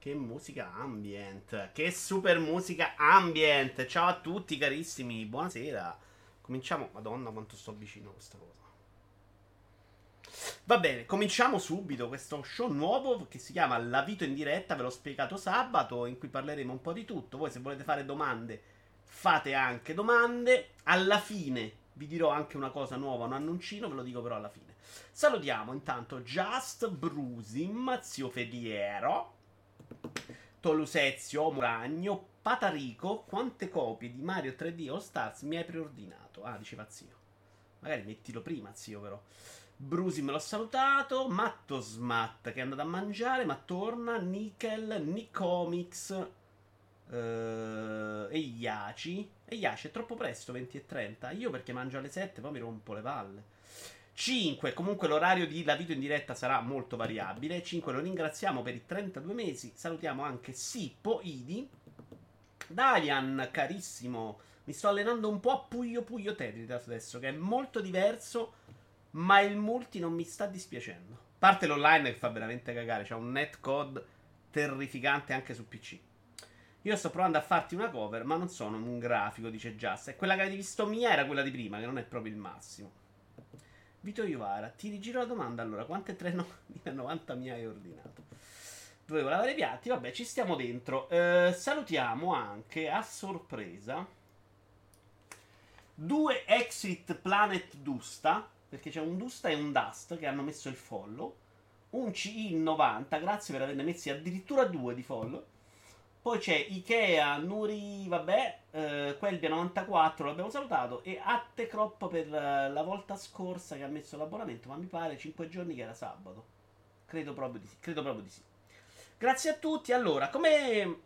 Che musica ambient. Che super musica ambient. Ciao a tutti carissimi, buonasera. Cominciamo. Madonna, quanto sto vicino a questa cosa. Va bene, cominciamo subito questo show nuovo che si chiama La Vito in diretta, ve l'ho spiegato sabato, in cui parleremo un po' di tutto. Voi se volete fare domande, fate anche domande. Alla fine vi dirò anche una cosa nuova, un annuncino, ve lo dico però alla fine. Salutiamo intanto Just Brusim, Zio Fediero, Tolusezio, Moragno, Patarico. Quante copie di Mario 3D All Stars mi hai preordinato? Ah, diceva zio. Magari mettilo prima, zio, però. Brusi me l'ho salutato. Matto Smat che è andato a mangiare, ma torna. Nickel, Nicomics. Uh, e Iaci. E Iaci è troppo presto, 20 e 30. Io perché mangio alle 7, poi mi rompo le palle. 5. Comunque l'orario di La Video in diretta sarà molto variabile. 5. Lo ringraziamo per i 32 mesi. Salutiamo anche Sippo, Idi. Dalian, carissimo. Mi sto allenando un po' a Puyo Puyo Tetris adesso, che è molto diverso, ma il multi non mi sta dispiacendo. A parte l'online che fa veramente cagare, c'è un netcode terrificante anche su PC. Io sto provando a farti una cover, ma non sono un grafico, dice Just. E quella che avete visto mia era quella di prima, che non è proprio il massimo. Vito Iovara, ti rigiro la domanda allora, quante 3,90 mi hai ordinato? Dovevo lavare i piatti, vabbè, ci stiamo dentro. Eh, salutiamo anche a sorpresa due Exit Planet Dusta, perché c'è un Dusta e un Dust che hanno messo il follow. Un CI90, grazie per averne messi addirittura due di follow. Poi c'è Ikea, Nuri, vabbè, eh, Quelbia 94, l'abbiamo salutato. E Attecrop per uh, la volta scorsa che ha messo l'abbonamento, ma mi pare 5 giorni che era sabato. Credo proprio di sì. Credo proprio di sì. Grazie a tutti. Allora, come...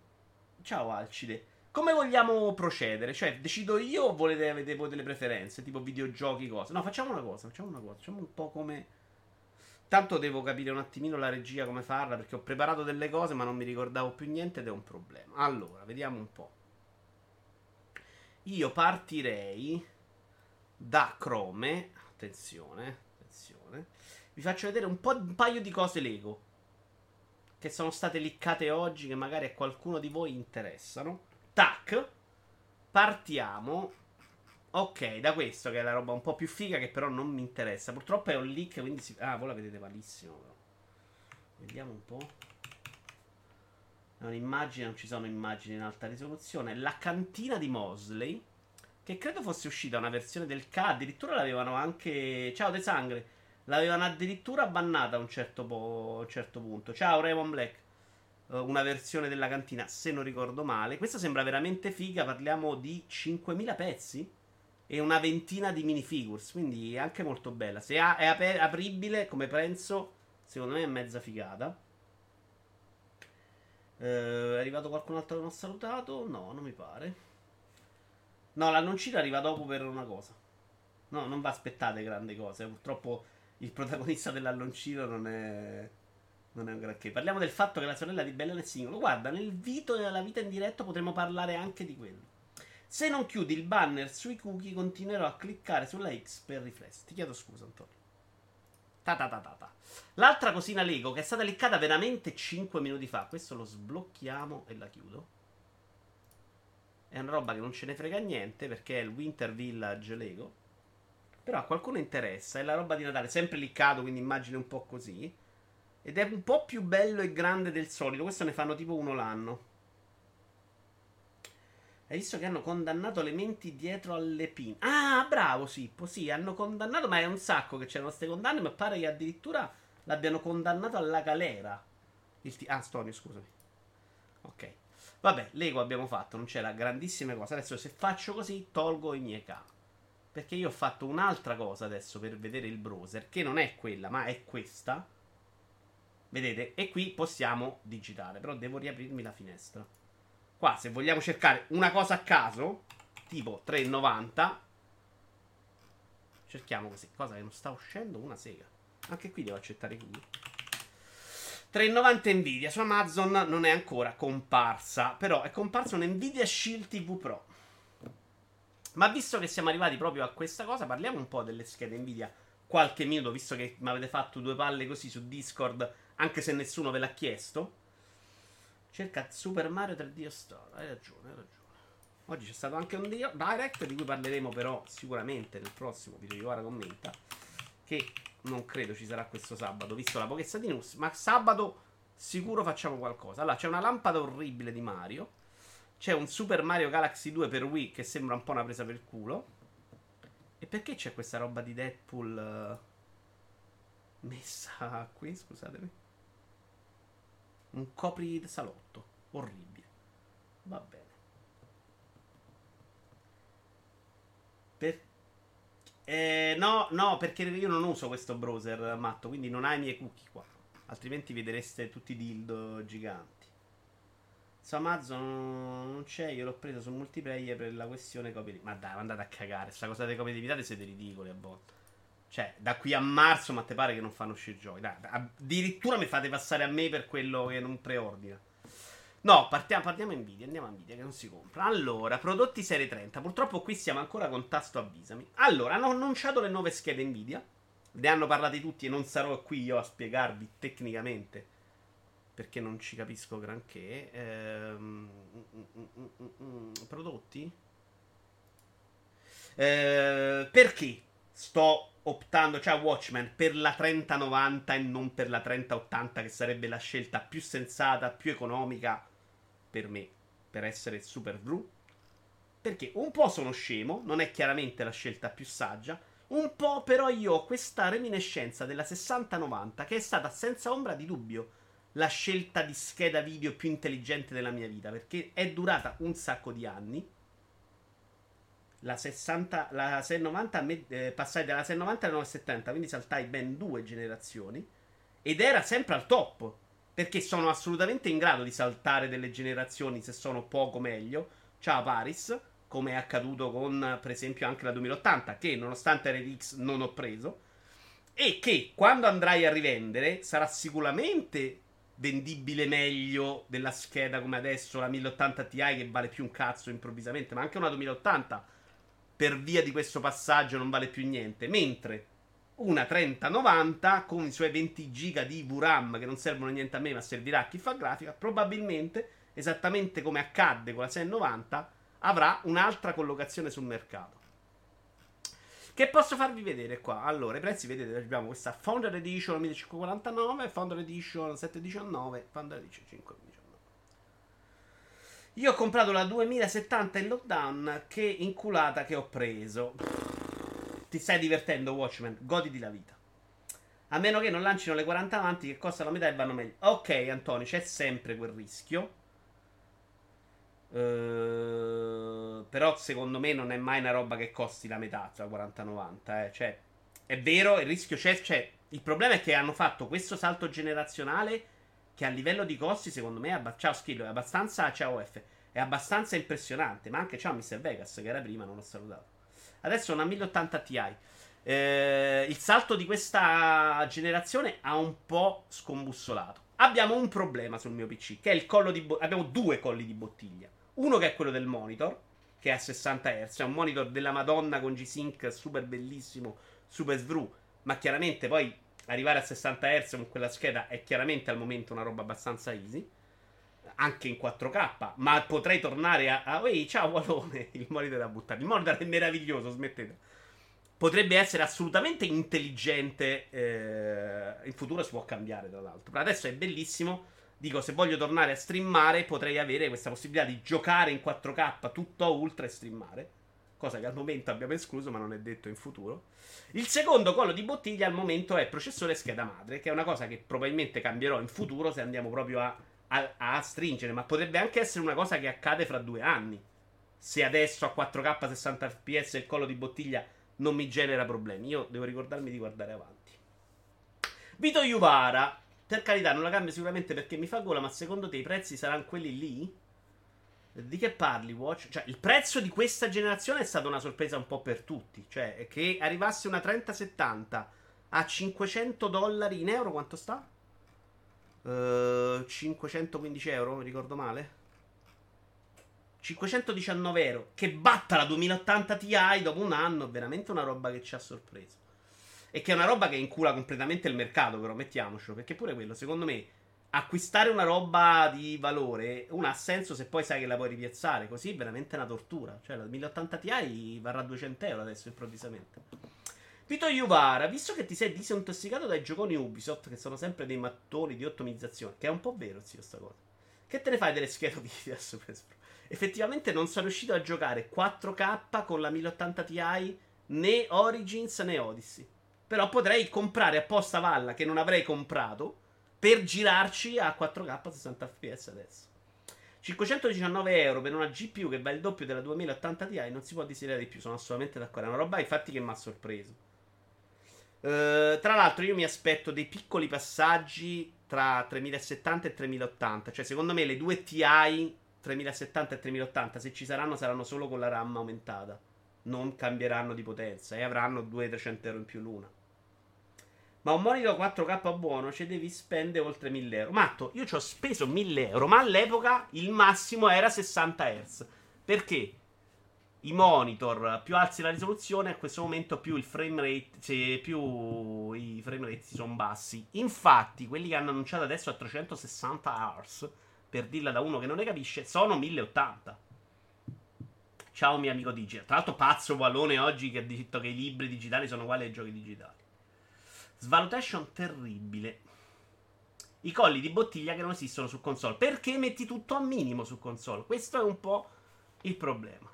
Ciao Alcide. Come vogliamo procedere? Cioè, decido io o volete avere voi delle preferenze? Tipo videogiochi, cose? No, facciamo una cosa, facciamo una cosa. Facciamo un po' come Tanto devo capire un attimino la regia come farla perché ho preparato delle cose ma non mi ricordavo più niente ed è un problema. Allora, vediamo un po'. Io partirei da Chrome. Attenzione, attenzione. Vi faccio vedere un, un paio di cose Lego che sono state liccate oggi che magari a qualcuno di voi interessano. Tac. Partiamo Ok, da questo che è la roba un po' più figa che però non mi interessa. Purtroppo è un leak, quindi si... Ah, voi la vedete malissimo però. Vediamo un po'. È un'immagine, non ci sono immagini in alta risoluzione. La cantina di Mosley, che credo fosse uscita una versione del K, addirittura l'avevano anche... Ciao De Sangre. L'avevano addirittura bannata a un certo, po... un certo punto. Ciao Raymond Black. Uh, una versione della cantina, se non ricordo male. Questa sembra veramente figa, parliamo di 5.000 pezzi e una ventina di minifigures. Quindi è anche molto bella. Se è ap- apribile come penso, secondo me è mezza figata. Eh, è arrivato qualcun altro che non ha salutato? No, non mi pare. No, l'annuncino arriva dopo per una cosa. No, non va aspettate grandi cose. Purtroppo il protagonista dell'alloncino non è. Non è un granché. Parliamo del fatto che la sorella di Bella è singolo. Guarda, nel Vito della vita in diretto potremmo parlare anche di quello. Se non chiudi il banner sui cookie, continuerò a cliccare sulla X per riflesso. Ti chiedo scusa, Antonio. Ta ta ta ta ta. L'altra cosina Lego che è stata liccata veramente 5 minuti fa. Questo lo sblocchiamo e la chiudo. È una roba che non ce ne frega niente perché è il Winter Village Lego. Però a qualcuno interessa. È la roba di Natale, sempre liccato, quindi immagine un po' così. Ed è un po' più bello e grande del solito. Questo ne fanno tipo uno l'anno. Hai visto che hanno condannato le menti dietro alle pin. Ah, bravo Sippo. Sì, hanno condannato, ma è un sacco che c'erano queste condanne. Ma pare che addirittura l'abbiano condannato alla galera. T- ah, Stonio, scusami. Ok. Vabbè, Lego abbiamo fatto, non c'era grandissime cose. Adesso se faccio così, tolgo i miei K. Perché io ho fatto un'altra cosa adesso per vedere il browser, che non è quella, ma è questa. Vedete? E qui possiamo digitare, però devo riaprirmi la finestra. Qua, se vogliamo cercare una cosa a caso, tipo 3,90, cerchiamo così. Cosa che non sta uscendo? Una sega. Anche qui devo accettare qui. 3,90 Nvidia su Amazon non è ancora comparsa. Però è comparsa un Nvidia Shield TV Pro. Ma visto che siamo arrivati proprio a questa cosa, parliamo un po' delle schede Nvidia qualche minuto, visto che mi avete fatto due palle così su Discord, anche se nessuno ve l'ha chiesto. Cerca Super Mario 3D Star. Hai ragione, hai ragione. Oggi c'è stato anche un direct di cui parleremo però sicuramente nel prossimo video di Ora commenta. Che non credo ci sarà questo sabato, visto la pochezza di news. Ma sabato sicuro facciamo qualcosa. Allora, c'è una lampada orribile di Mario. C'è un Super Mario Galaxy 2 per Wii che sembra un po' una presa per il culo. E perché c'è questa roba di Deadpool uh, messa qui? Scusatemi. Un copri salotto. Orribile. Va bene. Per... Eh, no, no, perché io non uso questo browser matto, quindi non hai i miei cookie qua. Altrimenti vedreste tutti i dildo giganti. Su Amazon non c'è, io l'ho preso su multiplayer per la questione copie Ma dai, andate a cagare, sta cosa delle copie limitate siete ridicoli a volte. Cioè, da qui a marzo, ma te pare che non fanno uscire giochi. Dai, addirittura mi fate passare a me per quello che non preordina. No, partiamo, partiamo Nvidia, andiamo a Nvidia che non si compra. Allora, prodotti serie 30. Purtroppo qui siamo ancora con tasto avvisami. Allora, hanno annunciato le nuove schede Nvidia. Ne hanno parlati tutti e non sarò qui io a spiegarvi tecnicamente perché non ci capisco granché. Ehm, mm, mm, mm, prodotti? Eh, perché sto optando, cioè Watchmen, per la 3090 e non per la 3080 che sarebbe la scelta più sensata, più economica per me, per essere super blu? Perché un po' sono scemo, non è chiaramente la scelta più saggia, un po' però io ho questa reminiscenza della 6090 che è stata senza ombra di dubbio la scelta di scheda video più intelligente della mia vita perché è durata un sacco di anni. La 60, la 690 eh, passai dalla 690 alla 970, quindi saltai ben due generazioni ed era sempre al top perché sono assolutamente in grado di saltare delle generazioni se sono poco meglio. Ciao Paris, come è accaduto con per esempio anche la 2080 che nonostante RX non ho preso e che quando andrai a rivendere sarà sicuramente vendibile meglio della scheda come adesso la 1080 Ti che vale più un cazzo improvvisamente, ma anche una 2080 per via di questo passaggio non vale più niente, mentre una 3090 con i suoi 20 giga di VRAM che non servono niente a me ma servirà a chi fa grafica, probabilmente esattamente come accadde con la 690 avrà un'altra collocazione sul mercato. Che posso farvi vedere qua? Allora, i prezzi, vedete, abbiamo questa Founder Edition 1549, Founder Edition 719, Founder Edition 519. Io ho comprato la 2070 in lockdown, che inculata che ho preso. Ti stai divertendo, Watchmen, goditi la vita. A meno che non lancino le 40 avanti che costano la metà e vanno meglio. Ok, Antonio, c'è sempre quel rischio. Uh, però secondo me non è mai una roba che costi la metà tra 40 e 90. Eh. Cioè, è vero, il rischio c'è. Cioè, il problema è che hanno fatto questo salto generazionale che a livello di costi, secondo me, è abb- ciao Skill, è abbastanza. Ciao F. È abbastanza impressionante. Ma anche ciao Mr. Vegas, che era prima, non l'ho salutato. Adesso è una 1080 Ti. Eh, il salto di questa generazione ha un po' scombussolato. Abbiamo un problema sul mio PC, che è il collo di bottiglia. Abbiamo due colli di bottiglia. Uno che è quello del monitor, che è a 60 Hz, è un monitor della Madonna con G-Sync super bellissimo, super svru, ma chiaramente poi arrivare a 60 Hz con quella scheda è chiaramente al momento una roba abbastanza easy, anche in 4K, ma potrei tornare a... a Ehi, ciao Walone, il monitor da buttare. Il monitor è meraviglioso, smettete. Potrebbe essere assolutamente intelligente, eh, in futuro si può cambiare tra l'altro, però adesso è bellissimo Dico, se voglio tornare a streamare, potrei avere questa possibilità di giocare in 4K tutto a ultra e streamare. Cosa che al momento abbiamo escluso, ma non è detto in futuro. Il secondo collo di bottiglia al momento è processore scheda madre, che è una cosa che probabilmente cambierò in futuro se andiamo proprio a, a, a stringere. Ma potrebbe anche essere una cosa che accade fra due anni. Se adesso a 4K 60 fps il collo di bottiglia non mi genera problemi. Io devo ricordarmi di guardare avanti. Vito Juvara per carità, non la cambio sicuramente perché mi fa gola, ma secondo te i prezzi saranno quelli lì? Di che parli, Watch? Cioè, il prezzo di questa generazione è stata una sorpresa un po' per tutti. Cioè, che arrivasse una 3070 a 500 dollari in euro, quanto sta? Uh, 515 euro, mi ricordo male? 519 euro. Che batta la 2080 Ti dopo un anno, veramente una roba che ci ha sorpreso. E che è una roba che incula completamente il mercato, però mettiamocelo. Perché pure quello, secondo me, acquistare una roba di valore, una ha senso se poi sai che la puoi ripiazzare. Così è veramente una tortura. Cioè, la 1080 Ti varrà 200 euro adesso improvvisamente. Vito Juvara, visto che ti sei disintossicato dai gioconi Ubisoft, che sono sempre dei mattoni di ottimizzazione, che è un po' vero, zio, sta cosa. Che te ne fai delle schede di adesso? Effettivamente non sono riuscito a giocare 4K con la 1080 Ti né Origins né Odyssey. Però potrei comprare apposta Valla che non avrei comprato per girarci a 4K 60 fps adesso. 519 euro per una GPU che va il doppio della 2080 Ti non si può desiderare di più, sono assolutamente d'accordo. È una roba infatti che mi ha sorpreso. Uh, tra l'altro io mi aspetto dei piccoli passaggi tra 3070 e 3080. Cioè secondo me le due TI 3070 e 3080 se ci saranno saranno solo con la RAM aumentata. Non cambieranno di potenza e avranno 200-300 euro in più l'una. Ma un monitor 4K buono ci devi spendere oltre 1000 euro. Matto, io ci ho speso 1000 euro, ma all'epoca il massimo era 60 Hz. Perché? I monitor più alzi la risoluzione, a questo momento più il frame rate, cioè, più i frame rate sono bassi. Infatti, quelli che hanno annunciato adesso a 360 Hz, per dirla da uno che non ne capisce, sono 1080. Ciao mio amico Digital. Tra l'altro pazzo Wallone oggi che ha detto che i libri digitali sono uguali ai giochi digitali. Svalutation terribile. I colli di bottiglia che non esistono su console. Perché metti tutto a minimo su console? Questo è un po' il problema.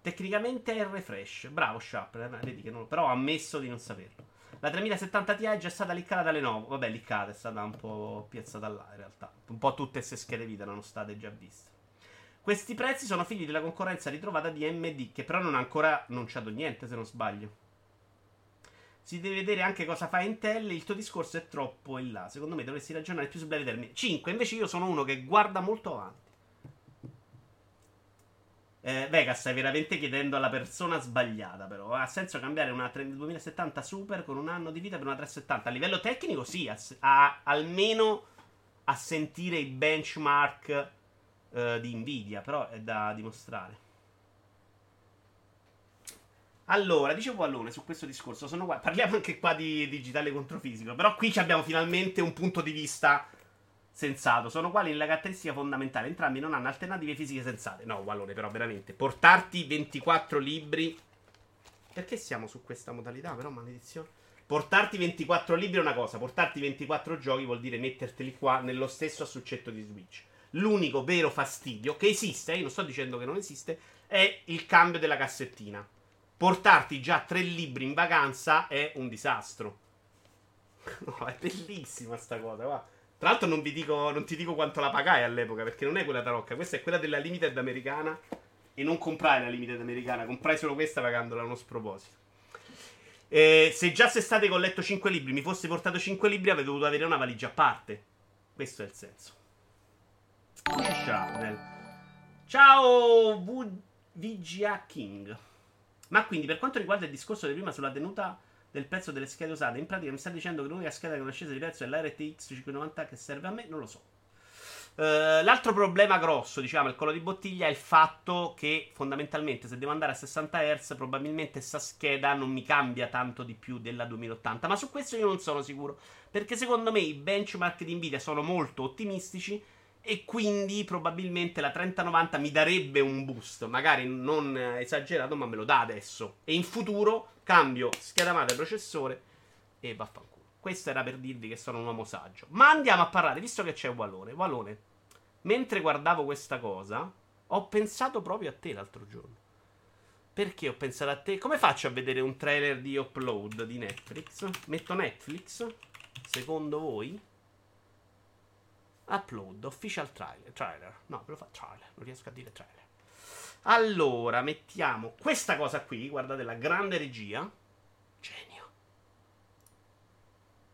Tecnicamente è il refresh. Bravo Sharp, eh, vedi che non... però ho ammesso di non saperlo. La 3070 Ti è già stata liccata dalle 9. Vabbè, liccata, è stata un po' piazzata là in realtà. Un po' tutte queste schede vita erano state già viste. Questi prezzi sono figli della concorrenza ritrovata di AMD, che però non ha ancora annunciato niente, se non sbaglio. Si deve vedere anche cosa fa Intel. Il tuo discorso è troppo in là. Secondo me dovresti ragionare più su breve termini. 5. Invece io sono uno che guarda molto avanti. Eh, Vega, stai veramente chiedendo alla persona sbagliata, però. Ha senso cambiare una 2070 Super con un anno di vita per una 370? A livello tecnico, sì. A, a, almeno a sentire i benchmark eh, di Nvidia, però è da dimostrare. Allora, dicevo Pallone su questo discorso, qua, parliamo anche qua di digitale contro fisico, però qui abbiamo finalmente un punto di vista sensato. Sono quali la caratteristica fondamentale? Entrambi non hanno alternative fisiche sensate. No, Wallone, però veramente. Portarti 24 libri... Perché siamo su questa modalità, però, maledizione? Portarti 24 libri è una cosa, portarti 24 giochi vuol dire metterteli qua nello stesso assuccetto di Switch. L'unico vero fastidio che esiste, io non sto dicendo che non esiste, è il cambio della cassettina portarti già tre libri in vacanza è un disastro. No, è bellissima sta cosa, va. Tra l'altro non, dico, non ti dico quanto la pagai all'epoca, perché non è quella tarocca, questa è quella della limited americana. E non comprai la limited americana, comprai solo questa pagandola a uno sproposito. Eh, se già se state con letto 5 libri, mi fosse portato 5 libri, avrei dovuto avere una valigia a parte. Questo è il senso. Ciao, VGA King. Ma quindi, per quanto riguarda il discorso di prima sulla tenuta del prezzo delle schede usate, in pratica mi sta dicendo che l'unica scheda che è scesa di prezzo è la RTX 590 che serve a me? Non lo so. Uh, l'altro problema grosso, diciamo, il collo di bottiglia è il fatto che fondamentalmente se devo andare a 60 Hz probabilmente questa scheda non mi cambia tanto di più della 2080, ma su questo io non sono sicuro, perché secondo me i benchmark di Nvidia sono molto ottimistici e quindi probabilmente la 3090 mi darebbe un boost, magari non esagerato, ma me lo dà adesso. E in futuro cambio scheda madre processore e vaffanculo. Questo era per dirvi che sono un uomo saggio. Ma andiamo a parlare, visto che c'è Walone. Walone, mentre guardavo questa cosa, ho pensato proprio a te l'altro giorno. Perché ho pensato a te? Come faccio a vedere un trailer di upload di Netflix? Metto Netflix? Secondo voi? Upload, official trailer. trailer. No, ve lo fa trailer, non riesco a dire trailer. Allora, mettiamo questa cosa qui, guardate la grande regia. Genio.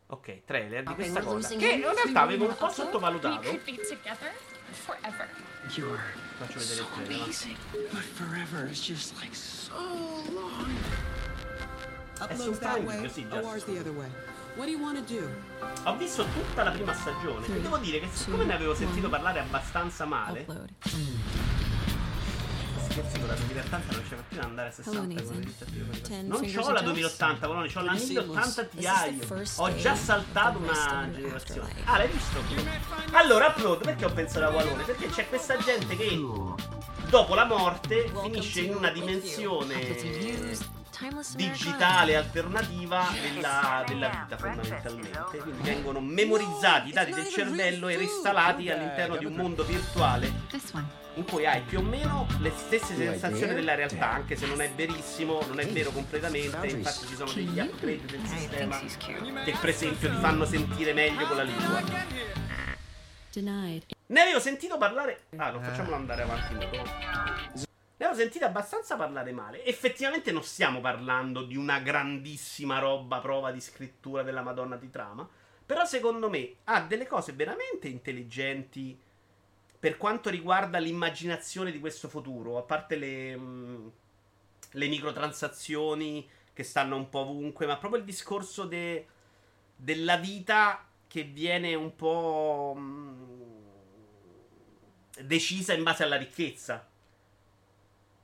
Ok, trailer di questa cosa. Che in realtà avevo un po' sottovalutato. Faccio vedere il trailer. È su Prime, sì, già. Ho visto tutta la prima stagione e devo dire che siccome ne avevo sentito parlare abbastanza male forse con la 2080 non c'era più andare a 60 Non c'ho la 2080, Colone, c'ho la 1080 Ti. Ho già saltato una generazione. Ah, l'hai visto? Allora, upload, perché ho pensato a Walone? Perché c'è questa gente che dopo la morte finisce in una dimensione digitale alternativa della, della, vita fondamentalmente. Quindi vengono memorizzati i dati del cervello e reinstallati all'interno di un mondo virtuale in cui hai più o meno le stesse sensazioni della realtà, anche se non è verissimo, non è vero completamente. Infatti ci sono degli upgrade del sistema che per esempio ti fanno sentire meglio con la lingua. Ne avevo sentito parlare. Ah, non facciamolo andare avanti Ne ho sentito abbastanza parlare male. Effettivamente non stiamo parlando di una grandissima roba, prova di scrittura della Madonna di trama. Però secondo me ha delle cose veramente intelligenti per quanto riguarda l'immaginazione di questo futuro. A parte le, mm, le microtransazioni che stanno un po' ovunque, ma proprio il discorso de, della vita che viene un po' mm, decisa in base alla ricchezza.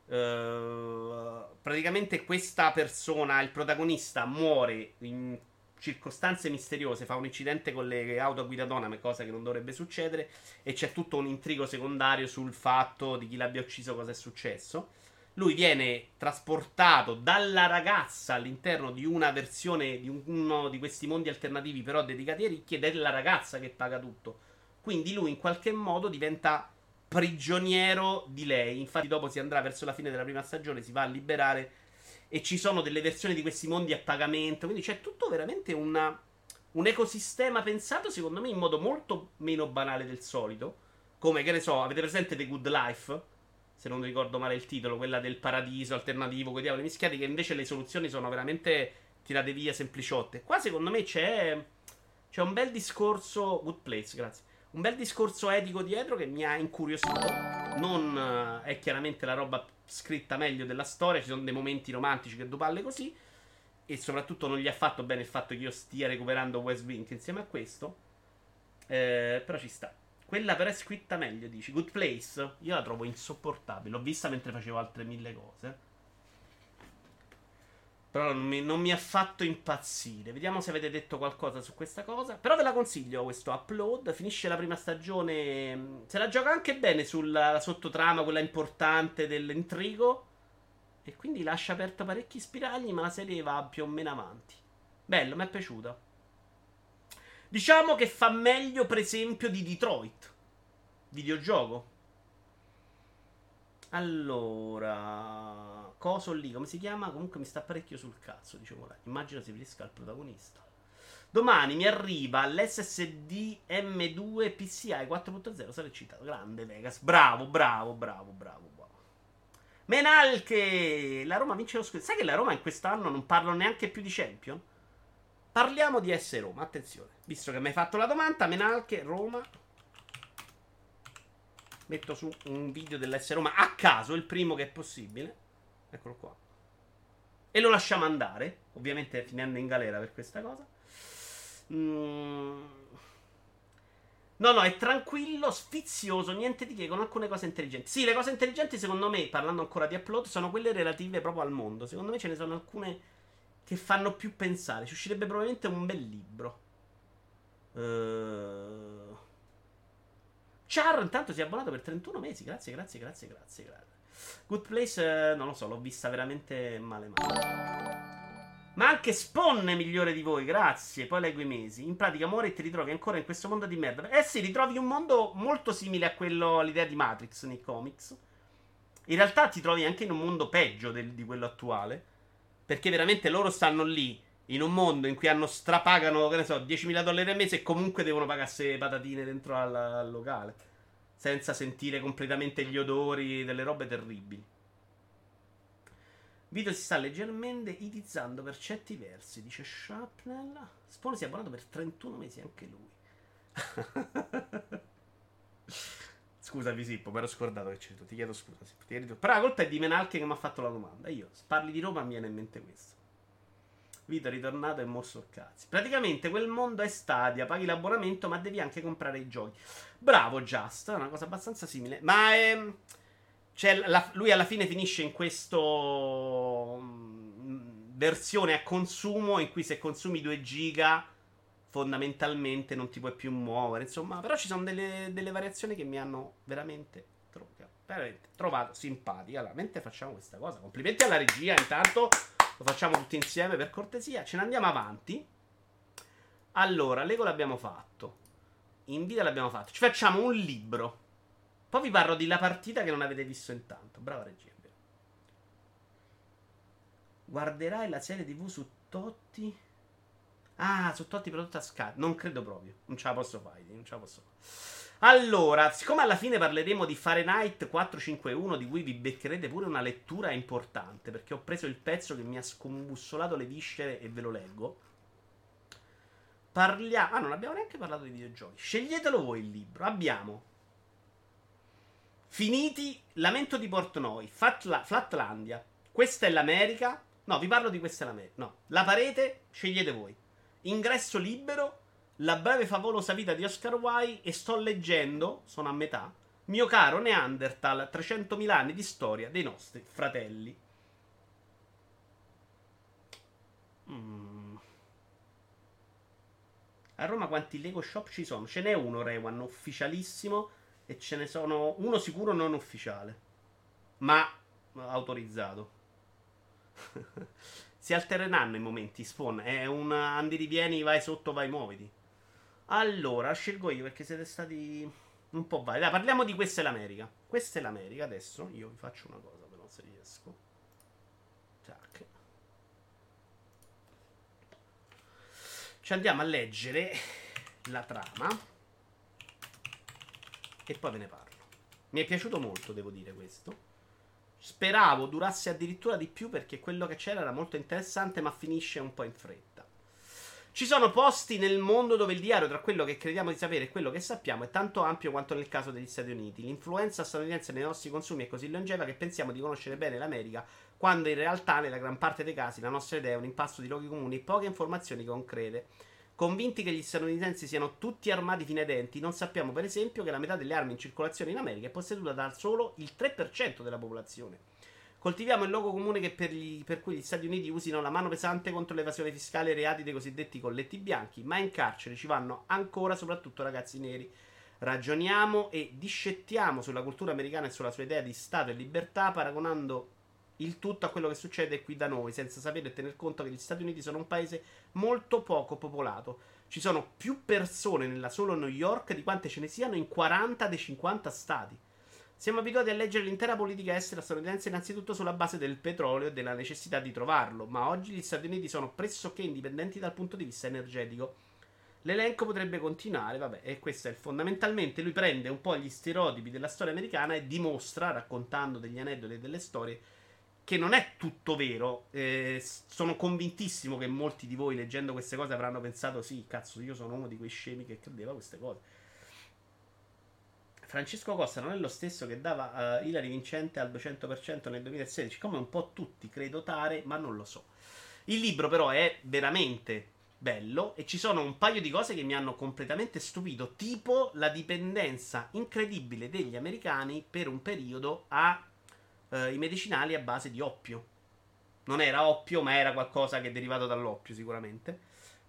Uh, praticamente questa persona, il protagonista, muore in circostanze misteriose, fa un incidente con le auto a guida autonome, cosa che non dovrebbe succedere, e c'è tutto un intrigo secondario sul fatto di chi l'abbia ucciso, cosa è successo. Lui viene trasportato dalla ragazza all'interno di una versione di uno di questi mondi alternativi, però dedicati ai ricchi, ed è la ragazza che paga tutto. Quindi lui in qualche modo diventa prigioniero di lei. Infatti, dopo si andrà verso la fine della prima stagione, si va a liberare. E ci sono delle versioni di questi mondi a pagamento. Quindi c'è tutto veramente una, un ecosistema pensato, secondo me, in modo molto meno banale del solito. Come, che ne so, avete presente The Good Life? Se non ricordo male il titolo, quella del paradiso alternativo, quei diavoli mischiati, che invece le soluzioni sono veramente tirate via sempliciotte. Qua, secondo me, c'è, c'è un bel discorso. Good Place, grazie un bel discorso etico dietro che mi ha incuriosito. Non uh, è chiaramente la roba scritta meglio della storia, ci sono dei momenti romantici che palle così. E soprattutto non gli ha fatto bene il fatto che io stia recuperando West Wing insieme a questo. Eh, però ci sta. Quella però è scritta meglio, dici. Good Place, io la trovo insopportabile. L'ho vista mentre facevo altre mille cose. Però non mi, non mi, ha fatto impazzire. Vediamo se avete detto qualcosa su questa cosa. Però ve la consiglio questo upload. Finisce la prima stagione. Se la gioca anche bene sulla sottotrama, quella importante dell'intrigo. E quindi lascia aperto parecchi spiragli, ma la serie va più o meno avanti. Bello, mi è piaciuto. Diciamo che fa meglio, per esempio, di Detroit. Videogioco. Allora coso lì, come si chiama? Comunque mi sta parecchio sul cazzo, diciamo là. Immagino si riferisca al protagonista. Domani mi arriva l'SSD M2 PCI 4.0, sarà citato. Grande Vegas. Bravo, bravo, bravo, bravo, bravo. Menalche! La Roma vince lo scudetto. Sai che la Roma in quest'anno non parlo neanche più di Champion? Parliamo di S Roma, attenzione. Visto che mi hai fatto la domanda, Menalche, Roma. Metto su un video dell'S Roma a caso, il primo che è possibile. Eccolo qua. E lo lasciamo andare. Ovviamente finendo in galera per questa cosa. Mm. No, no, è tranquillo, sfizioso, niente di che, con alcune cose intelligenti. Sì, le cose intelligenti, secondo me, parlando ancora di upload, sono quelle relative proprio al mondo. Secondo me ce ne sono alcune che fanno più pensare. Ci uscirebbe probabilmente un bel libro. Uh... Char, intanto si è abbonato per 31 mesi. Grazie, grazie, grazie, grazie, grazie. Good Place, eh, non lo so, l'ho vista veramente male male. Ma anche Spawn è migliore di voi, grazie. Poi leggo i mesi. In pratica muore e ti ritrovi ancora in questo mondo di merda. Eh sì, ritrovi un mondo molto simile a quello, all'idea di Matrix nei comics. In realtà ti trovi anche in un mondo peggio del, di quello attuale. Perché veramente loro stanno lì in un mondo in cui hanno strapagano, che ne so, 10.000 dollari al mese e comunque devono pagarsi patatine dentro al, al locale senza sentire completamente gli odori delle robe terribili. Vito si sta leggermente itizzando per certi versi, dice Shrapnel. Spawn si è abbonato per 31 mesi anche lui. scusa Visippo, mi ero scordato che c'è tu. Ti chiedo scusa. Però la colpa è di Menalche che mi ha fatto la domanda. Io, parli di Roma, mi viene in mente questo. Vito è ritornato e morso cazzi. Praticamente quel mondo è Stadia, paghi l'abbonamento, ma devi anche comprare i giochi. Bravo, Just, è una cosa abbastanza simile. Ma è. cioè, la, lui alla fine finisce in questo mm, versione a consumo in cui se consumi 2 giga fondamentalmente non ti puoi più muovere. Insomma, però ci sono delle, delle variazioni che mi hanno veramente, veramente trovato simpatica. Allora, mentre facciamo questa cosa, complimenti alla regia. Intanto lo facciamo tutti insieme per cortesia. Ce ne andiamo avanti. Allora, Lego l'abbiamo fatto. In vita l'abbiamo fatto. Ci facciamo un libro. Poi vi parlo di La partita che non avete visto intanto. Brava regia. Guarderai la serie TV su Totti? Ah, su Totti prodotta a Sky. Non credo proprio. Non ce la posso fare. Non ce la posso fare. Allora, siccome alla fine parleremo di Fahrenheit 451, di cui vi beccherete pure una lettura importante, perché ho preso il pezzo che mi ha scombussolato le viscere e ve lo leggo. Parliamo. Ah, non abbiamo neanche parlato di videogiochi. Sceglietelo voi il libro. Abbiamo Finiti Lamento di Portnoy, Fatla- Flatlandia. Questa è l'America. No, vi parlo di questa è l'America. No, La parete, scegliete voi. Ingresso libero, La breve favolosa vita di Oscar Wilde e sto leggendo, sono a metà, Mio caro Neanderthal, 300.000 anni di storia dei nostri fratelli. Mm. A Roma quanti Lego Shop ci sono? Ce n'è uno, Rewan, ufficialissimo e ce ne sono uno sicuro non ufficiale, ma autorizzato. si alterneranno i momenti spawn. È un andi rivieni, vai sotto, vai muoviti. Allora, scelgo io perché siete stati un po' vari. Dai, parliamo di questa è l'America. Questa è l'America. Adesso io vi faccio una cosa, però, se riesco. Tac. Ci andiamo a leggere la trama. E poi ve ne parlo. Mi è piaciuto molto, devo dire questo. Speravo durasse addirittura di più perché quello che c'era era molto interessante, ma finisce un po' in fretta. Ci sono posti nel mondo dove il diario tra quello che crediamo di sapere e quello che sappiamo è tanto ampio quanto nel caso degli Stati Uniti. L'influenza statunitense nei nostri consumi è così longeva che pensiamo di conoscere bene l'America, quando in realtà nella gran parte dei casi la nostra idea è un impasto di luoghi comuni e poche informazioni concrete. Convinti che gli statunitensi siano tutti armati fino ai denti, non sappiamo per esempio che la metà delle armi in circolazione in America è posseduta da solo il 3% della popolazione. Coltiviamo il luogo comune per, gli, per, cui gli Stati Uniti usino la mano pesante contro l'evasione fiscale e i reati dei cosiddetti colletti bianchi, ma in carcere ci vanno ancora soprattutto ragazzi neri. Ragioniamo e discettiamo sulla cultura americana e sulla sua idea di Stato e libertà, paragonando il tutto a quello che succede qui da noi, senza sapere e tener conto che gli Stati Uniti sono un paese molto poco popolato. Ci sono più persone nella solo New York di quante ce ne siano in 40 dei 50 stati. Siamo abituati a leggere l'intera politica estera statunitense innanzitutto sulla base del petrolio e della necessità di trovarlo, ma oggi gli Stati Uniti sono pressoché indipendenti dal punto di vista energetico. L'elenco potrebbe continuare, vabbè, e questo è fondamentalmente lui prende un po' gli stereotipi della storia americana e dimostra, raccontando degli aneddoti e delle storie, che non è tutto vero. Eh, sono convintissimo che molti di voi leggendo queste cose avranno pensato: sì, cazzo, io sono uno di quei scemi che credeva queste cose. Francesco Costa non è lo stesso che dava uh, Ilari Vincente al 200% nel 2016, come un po' tutti credo tare, ma non lo so. Il libro però è veramente bello e ci sono un paio di cose che mi hanno completamente stupito, tipo la dipendenza incredibile degli americani per un periodo a eh, i medicinali a base di oppio. Non era oppio, ma era qualcosa che è derivato dall'oppio, sicuramente.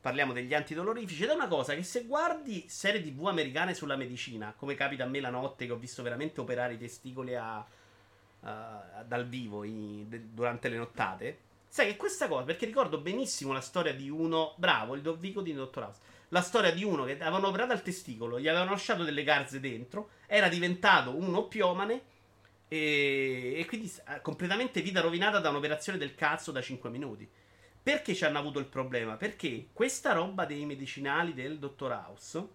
Parliamo degli antidolorifici. Ed è una cosa che se guardi serie tv americane sulla medicina, come capita a me la notte che ho visto veramente operare i testicoli a, a, dal vivo i, de, durante le nottate, sai che questa cosa, perché ricordo benissimo la storia di uno, bravo, il Dovvico di Dottor House, la storia di uno che avevano operato al testicolo, gli avevano lasciato delle garze dentro, era diventato un oppiomane e, e quindi completamente vita rovinata da un'operazione del cazzo da 5 minuti. Perché ci hanno avuto il problema? Perché questa roba dei medicinali del dottor House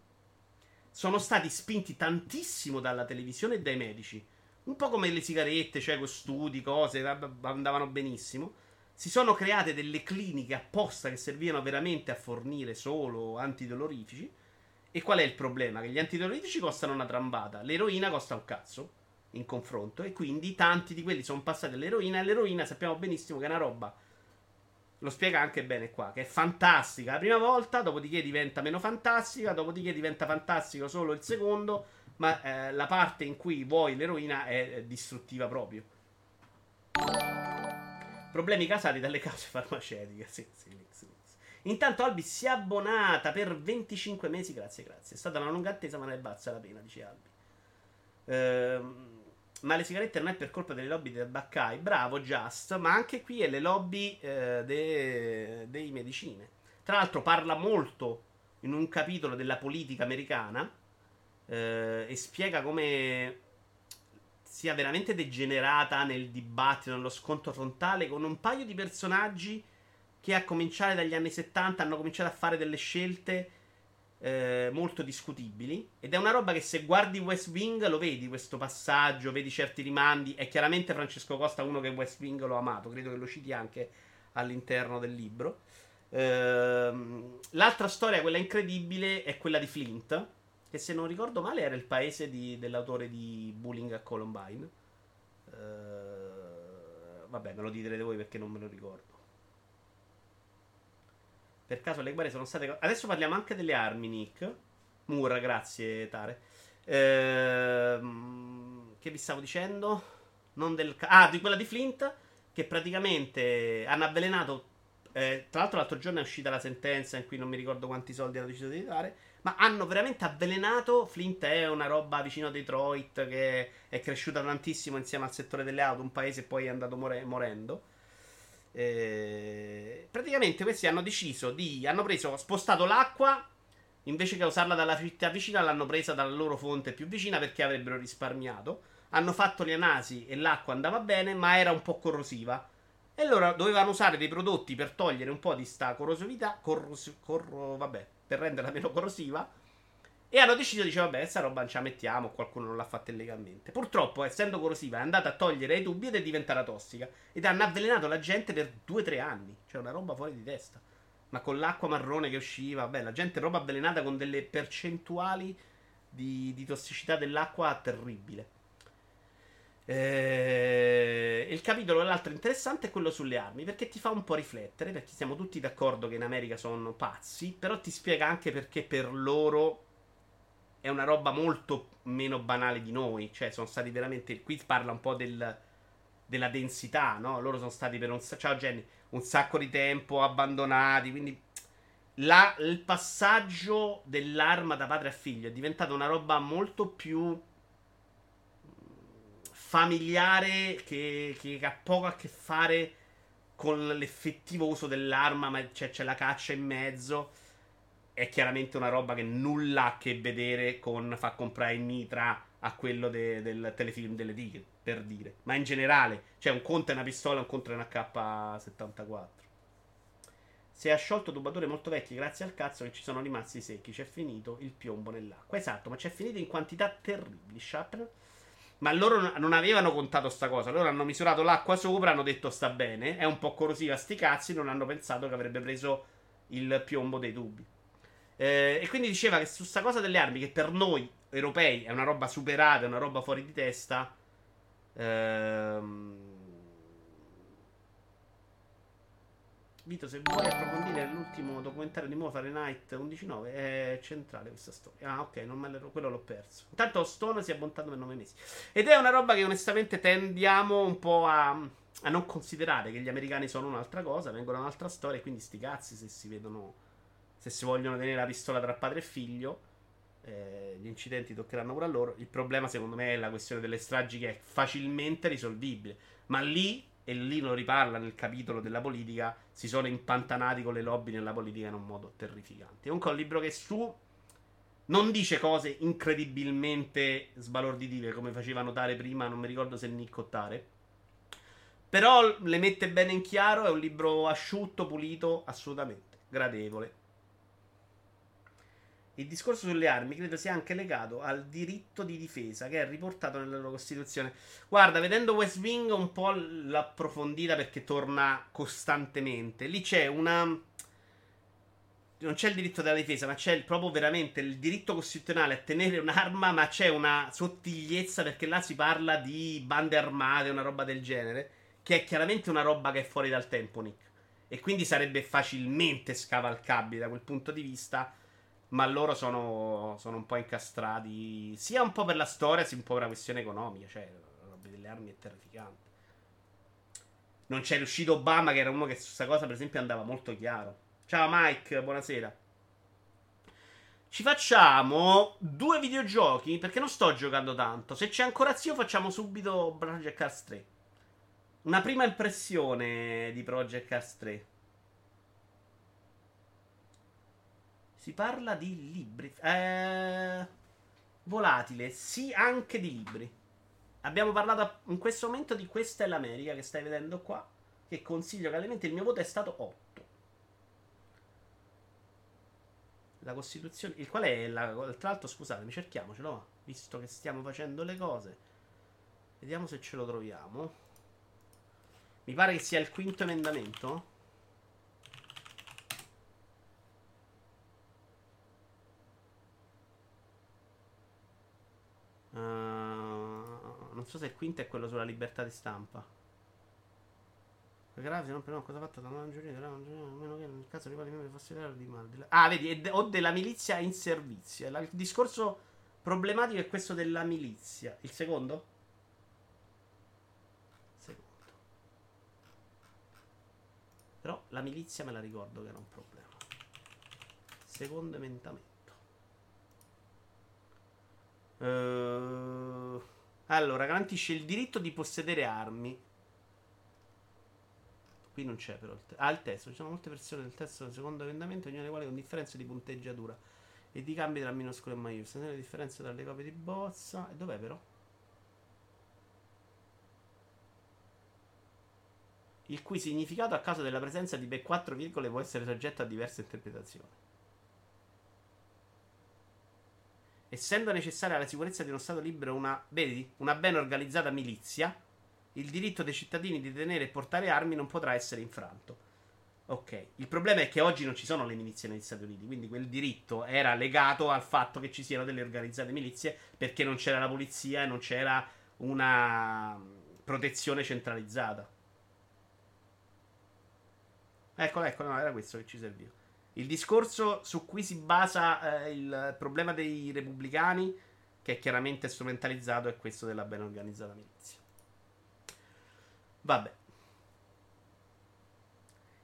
sono stati spinti tantissimo dalla televisione e dai medici. Un po' come le sigarette, cioè studi, cose, andavano benissimo. Si sono create delle cliniche apposta che servivano veramente a fornire solo antidolorifici. E qual è il problema? Che gli antidolorifici costano una trambata, l'eroina costa un cazzo in confronto e quindi tanti di quelli sono passati all'eroina e l'eroina sappiamo benissimo che è una roba lo spiega anche bene qua che è fantastica la prima volta dopodiché diventa meno fantastica dopodiché diventa fantastico solo il secondo ma eh, la parte in cui vuoi l'eroina è, è distruttiva proprio. Problemi causati dalle cause farmaceutiche. Sì, sì, sì, Intanto Albi si è abbonata per 25 mesi. Grazie, grazie. È stata una lunga attesa, ma ne balza la pena, dice Albi. Ehm, ma le sigarette non è per colpa delle lobby del Baccai. Bravo, Just. Ma anche qui è le lobby eh, de, dei medicine. Tra l'altro parla molto in un capitolo della politica americana eh, e spiega come sia veramente degenerata nel dibattito, nello scontro frontale con un paio di personaggi che a cominciare dagli anni 70 hanno cominciato a fare delle scelte eh, molto discutibili. Ed è una roba che se guardi West Wing lo vedi questo passaggio, vedi certi rimandi. E chiaramente Francesco Costa, uno che West Wing l'ho amato, credo che lo citi anche all'interno del libro. Ehm, l'altra storia, quella incredibile, è quella di Flint. Che se non ricordo male era il paese di, dell'autore di Bullying a Columbine. Uh, vabbè, me lo direte voi perché non me lo ricordo. Per caso le guerre sono state. Adesso parliamo anche delle armi, Nick. Mura, grazie, Tare. Ehm, che vi stavo dicendo? Non del. Ah, di quella di Flint. Che praticamente hanno avvelenato. Eh, tra l'altro, l'altro giorno è uscita la sentenza in cui non mi ricordo quanti soldi hanno deciso di dare. Ma hanno veramente avvelenato. Flint è una roba vicino a Detroit che è cresciuta tantissimo insieme al settore delle auto. Un paese poi è andato more- morendo. Eh, praticamente questi hanno deciso di. Hanno preso, spostato l'acqua. Invece che usarla dalla città vicina, l'hanno presa dalla loro fonte più vicina perché avrebbero risparmiato. Hanno fatto le analisi e l'acqua andava bene, ma era un po' corrosiva. E allora dovevano usare dei prodotti per togliere un po' di sta corrosività. Corros- corro- vabbè, per renderla meno corrosiva e hanno deciso, dice, vabbè, questa roba non ce la mettiamo, qualcuno non l'ha fatta illegalmente. Purtroppo, essendo corrosiva, è andata a togliere i tubi ed è diventata tossica. Ed hanno avvelenato la gente per 2-3 anni. Cioè, una roba fuori di testa. Ma con l'acqua marrone che usciva, vabbè, la gente è proprio avvelenata con delle percentuali di, di tossicità dell'acqua terribile. Eh, il capitolo l'altro interessante è quello sulle armi, perché ti fa un po' riflettere, perché siamo tutti d'accordo che in America sono pazzi, però ti spiega anche perché per loro è una roba molto meno banale di noi. Cioè, sono stati veramente. Qui parla un po' del, della densità, no? Loro sono stati per un, ciao Jenny, un sacco di tempo abbandonati. Quindi la, il passaggio dell'arma da padre a figlio è diventata una roba molto più familiare che, che ha poco a che fare con l'effettivo uso dell'arma, ma c'è, c'è la caccia in mezzo è chiaramente una roba che nulla ha a che vedere con fa comprare il mitra a quello de, del telefilm delle dighe, per dire. Ma in generale, cioè un conto è una pistola, un conto è una K74. Si è sciolto tubatore molto vecchi grazie al cazzo che ci sono rimasti secchi. C'è finito il piombo nell'acqua. Esatto, ma c'è finito in quantità terribili. Sharpener. Ma loro non avevano contato sta cosa. Loro hanno misurato l'acqua sopra, hanno detto sta bene. È un po' corrosiva sti cazzi. Non hanno pensato che avrebbe preso il piombo dei tubi. Eh, e quindi diceva che su sta cosa delle armi, che per noi europei è una roba superata, è una roba fuori di testa. Ehm... Vito, se vuoi approfondire l'ultimo documentario di Mo Fahrenheit 11.9 è centrale questa storia. Ah, ok, non me quello l'ho perso. Intanto Stone si è abbontato per 9 mesi. Ed è una roba che onestamente tendiamo un po' a, a non considerare che gli americani sono un'altra cosa, vengono da un'altra storia, e quindi sti cazzi se si vedono se si vogliono tenere la pistola tra padre e figlio, eh, gli incidenti toccheranno pure a loro. Il problema, secondo me, è la questione delle stragi che è facilmente risolvibile. Ma lì, e lì lo riparla nel capitolo della politica, si sono impantanati con le lobby nella politica in un modo terrificante. È un libro che su non dice cose incredibilmente sbalorditive, come faceva notare prima, non mi ricordo se Nick Ottare. Però le mette bene in chiaro, è un libro asciutto, pulito, assolutamente gradevole. Il discorso sulle armi credo sia anche legato al diritto di difesa che è riportato nella loro Costituzione. Guarda, vedendo West Wing un po' l'approfondita perché torna costantemente. Lì c'è una. Non c'è il diritto della difesa, ma c'è proprio veramente il diritto costituzionale a tenere un'arma, ma c'è una sottigliezza perché là si parla di bande armate, una roba del genere, che è chiaramente una roba che è fuori dal tempo, Nick. E quindi sarebbe facilmente scavalcabile da quel punto di vista Ma loro sono, sono un po' incastrati. Sia un po' per la storia, sia un po' per la questione economica. Cioè, la roba delle armi è terrificante. Non c'è riuscito Obama, che era uno che su questa cosa, per esempio, andava molto chiaro. Ciao Mike, buonasera. Ci facciamo due videogiochi perché non sto giocando tanto. Se c'è ancora zio, facciamo subito Project Cars 3. Una prima impressione di Project Cars 3. Si parla di libri. Eh, volatile, sì, anche di libri. Abbiamo parlato in questo momento di Questa è l'America che stai vedendo qua. Che consiglio caldamente. Il mio voto è stato 8. La Costituzione. Il qual è la. Tra l'altro, scusatemi, cerchiamocelo. Visto che stiamo facendo le cose. Vediamo se ce lo troviamo. Mi pare che sia il quinto emendamento. non so se il quinto è quello sulla libertà di stampa. Grave, non però cosa fatta da una giuria, a meno che nel caso di quali membri fosse vero di male. Ah, vedi, o della milizia in servizio. Il discorso problematico è questo della milizia. Il secondo? Secondo. Però la milizia me la ricordo che era un problema. Secondo emendamento. Uh, allora, garantisce il diritto di possedere armi. Qui non c'è però il testo. Ah, il testo. Ci sono molte versioni del testo del secondo emendamento, ognuna delle quali con differenze di punteggiatura e di cambi tra minuscolo e maiuscolo. Le differenze tra le copie di bozza. E dov'è però? Il cui significato a causa della presenza di ben 4 virgole può essere soggetto a diverse interpretazioni. Essendo necessaria la sicurezza di uno Stato libero una, vedi, una ben organizzata milizia, il diritto dei cittadini di tenere e portare armi non potrà essere infranto. Ok, il problema è che oggi non ci sono le milizie negli Stati Uniti, quindi quel diritto era legato al fatto che ci siano delle organizzate milizie perché non c'era la polizia e non c'era una protezione centralizzata. Ecco, ecco, no, era questo che ci serviva. Il discorso su cui si basa eh, il problema dei repubblicani, che è chiaramente strumentalizzato, è questo della ben organizzata milizia. Vabbè.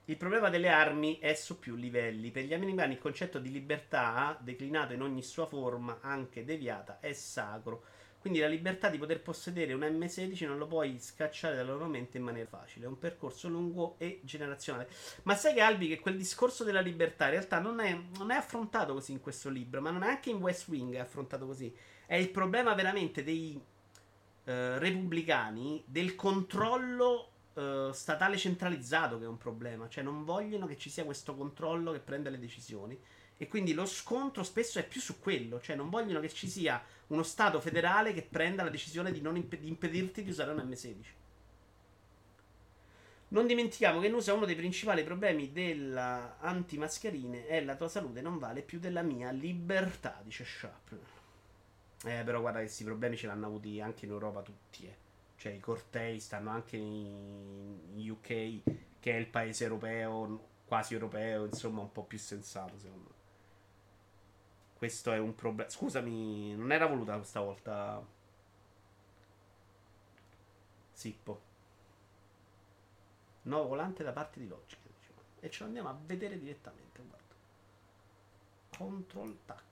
Il problema delle armi è su più livelli. Per gli americani il concetto di libertà, declinato in ogni sua forma, anche deviata, è sacro quindi la libertà di poter possedere un M16 non lo puoi scacciare dalla loro mente in maniera facile. È un percorso lungo e generazionale. Ma sai che Albi che quel discorso della libertà in realtà non è, non è affrontato così in questo libro, ma non è anche in West Wing è affrontato così. È il problema veramente dei eh, repubblicani del controllo eh, statale centralizzato che è un problema. Cioè non vogliono che ci sia questo controllo che prende le decisioni. E quindi lo scontro spesso è più su quello, cioè non vogliono che ci sia uno Stato federale che prenda la decisione di, non imp- di impedirti di usare un M16. Non dimentichiamo che in USA uno dei principali problemi della antimascherine è la tua salute non vale più della mia libertà, dice Sharp. Eh, però guarda che questi problemi ce l'hanno avuti anche in Europa tutti, eh. Cioè i cortei stanno anche in UK, che è il paese europeo, quasi europeo, insomma un po' più sensato secondo me. Questo è un problema. Scusami, non era voluta questa volta. Sippo. Nuovo volante da parte di Logic. Diciamo. E ce lo andiamo a vedere direttamente. Guarda. Control tac.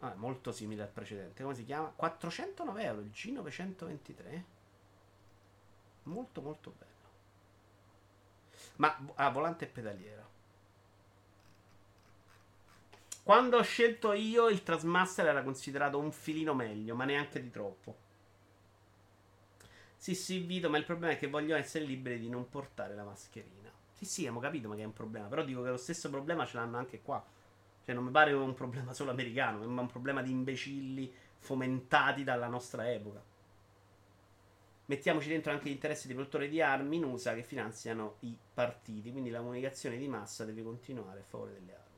Ah, molto simile al precedente. Come si chiama? 409 euro il G923. Molto molto bello. Ma ah, volante e pedaliera. Quando ho scelto io, il Trasmaster era considerato un filino meglio, ma neanche di troppo. Sì, sì, Vito, ma il problema è che voglio essere liberi di non portare la mascherina. Sì, sì, abbiamo capito ma che è un problema. Però dico che lo stesso problema ce l'hanno anche qua. Cioè, non mi pare un problema solo americano, ma un problema di imbecilli fomentati dalla nostra epoca. Mettiamoci dentro anche gli interessi dei produttori di armi in USA che finanziano i partiti. Quindi la comunicazione di massa deve continuare a favore delle armi.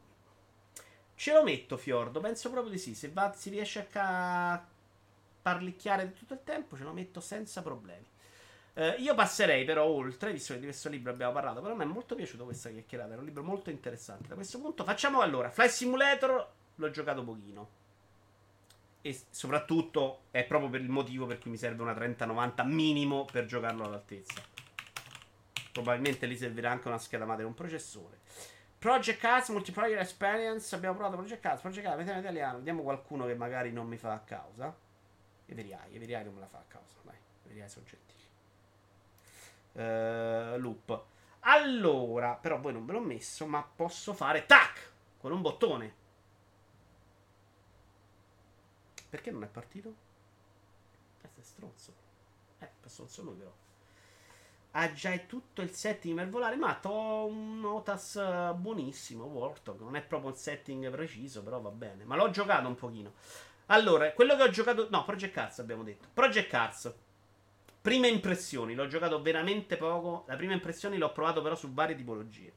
Ce lo metto Fiordo, penso proprio di sì. Se va, si riesce a ca- parlicchiare tutto il tempo, ce lo metto senza problemi. Eh, io passerei però oltre, visto che di questo libro abbiamo parlato, però mi è molto piaciuto questa chiacchierata, era un libro molto interessante. Da questo punto facciamo allora, Fly Simulator l'ho giocato pochino. E soprattutto è proprio per il motivo per cui mi serve una 3090 minimo per giocarlo all'altezza. Probabilmente lì servirà anche una scheda madre e un processore. Project Cars, Multiplayer Experience. Abbiamo provato Project Cars, Project Cars, vediamo italiano. Vediamo qualcuno che magari non mi fa a causa. Everiai, Everiai non me la fa a causa. Dai, Everiai sono gentili. Uh, loop. Allora, però voi non ve l'ho messo, ma posso fare tac con un bottone. Perché non è partito? Eh, è stronzo. Eh, stronzo lui però. Ha già tutto il setting per volare, ma ho un Notas eh, buonissimo, Warthog. Non è proprio un setting preciso, però va bene. Ma l'ho giocato un pochino. Allora, quello che ho giocato... No, Project Cars abbiamo detto. Project Cars. Prime impressioni, l'ho giocato veramente poco. La prima impressione l'ho provato però su varie tipologie.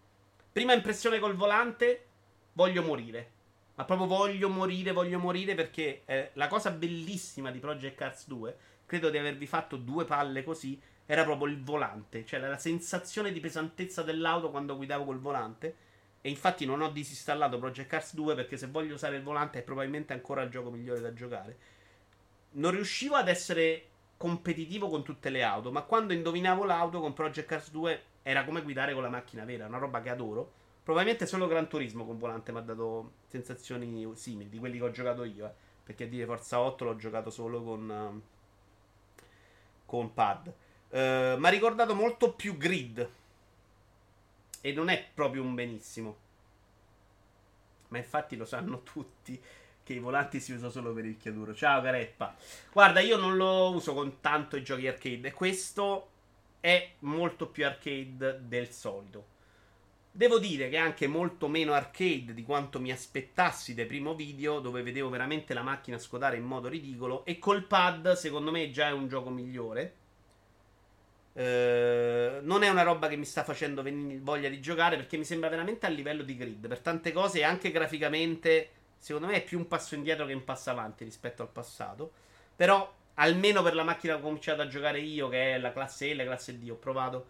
Prima impressione col volante, voglio morire. Ma proprio voglio morire, voglio morire perché eh, la cosa bellissima di Project Cars 2, credo di avervi fatto due palle così, era proprio il volante. Cioè la sensazione di pesantezza dell'auto quando guidavo col volante. E infatti non ho disinstallato Project Cars 2 perché se voglio usare il volante è probabilmente ancora il gioco migliore da giocare. Non riuscivo ad essere competitivo con tutte le auto, ma quando indovinavo l'auto con Project Cars 2 era come guidare con la macchina vera, una roba che adoro. Probabilmente solo Gran Turismo con volante mi ha dato sensazioni simili di quelli che ho giocato io, eh, perché a dire Forza 8 l'ho giocato solo con, uh, con pad. Uh, mi ha ricordato molto più grid. E non è proprio un benissimo. Ma infatti lo sanno tutti che i volanti si usano solo per il chiaduro. Ciao Careppa. Guarda, io non lo uso con tanto i giochi arcade. E questo è molto più arcade del solito. Devo dire che è anche molto meno arcade di quanto mi aspettassi dai primo video, dove vedevo veramente la macchina scodare in modo ridicolo. E col pad, secondo me, già è un gioco migliore. Uh, non è una roba che mi sta facendo venire voglia di giocare perché mi sembra veramente a livello di grid per tante cose e anche graficamente Secondo me è più un passo indietro che un passo avanti rispetto al passato. Però, almeno per la macchina che ho cominciato a giocare io, che è la classe E, la classe D, ho provato.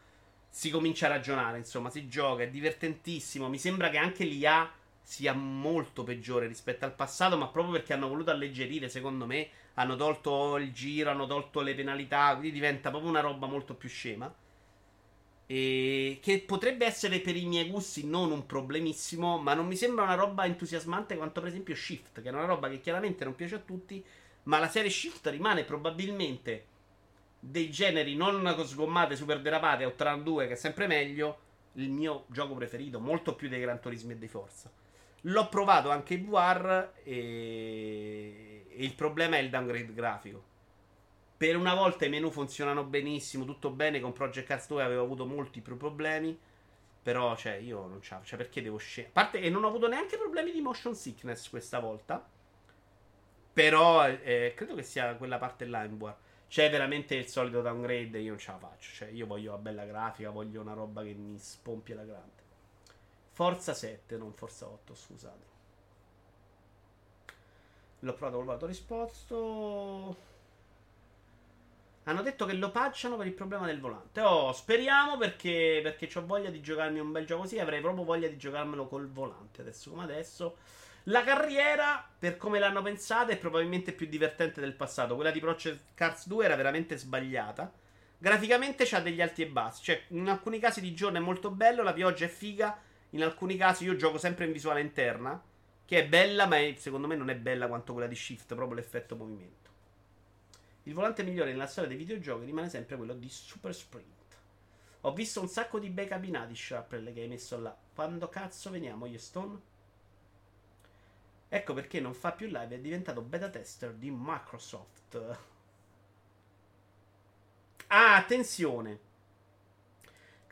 Si comincia a ragionare, insomma, si gioca, è divertentissimo. Mi sembra che anche l'IA sia molto peggiore rispetto al passato, ma proprio perché hanno voluto alleggerire, secondo me, hanno tolto il giro, hanno tolto le penalità, quindi diventa proprio una roba molto più scema. E che potrebbe essere per i miei gusti non un problemissimo, ma non mi sembra una roba entusiasmante quanto per esempio Shift, che è una roba che chiaramente non piace a tutti, ma la serie Shift rimane probabilmente dei generi non sgommate, super derapate, Outrun 2, che è sempre meglio, il mio gioco preferito, molto più dei Gran Turismo e dei Forza. L'ho provato anche in VR e... e il problema è il downgrade grafico per una volta i menu funzionano benissimo, tutto bene. Con Project Cars 2 avevo avuto molti più problemi. Però, cioè, io non c'ho. Cioè, perché devo scegliere? A parte, e non ho avuto neanche problemi di motion sickness questa volta. Però, eh, credo che sia quella parte là in war. C'è veramente il solito downgrade. Io non ce la faccio. Cioè, io voglio una bella grafica. Voglio una roba che mi spompia la grande. Forza 7, non Forza 8, scusate. L'ho provato col vato risposto. Hanno detto che lo patchano per il problema del volante. Oh, speriamo perché, perché ho voglia di giocarmi un bel gioco così. Avrei proprio voglia di giocarmelo col volante. Adesso come adesso. La carriera, per come l'hanno pensata, è probabilmente più divertente del passato. Quella di Project Cars 2 era veramente sbagliata. Graficamente c'ha degli alti e bassi. Cioè, in alcuni casi di giorno è molto bello, la pioggia è figa. In alcuni casi io gioco sempre in visuale interna. Che è bella, ma è, secondo me non è bella quanto quella di Shift, proprio l'effetto movimento. Il volante migliore nella storia dei videogiochi rimane sempre quello di Super Sprint. Ho visto un sacco di bei cabinati Sharpell che hai messo là. Quando cazzo veniamo, io Stone? Ecco perché non fa più live, è diventato beta tester di Microsoft. Ah, attenzione!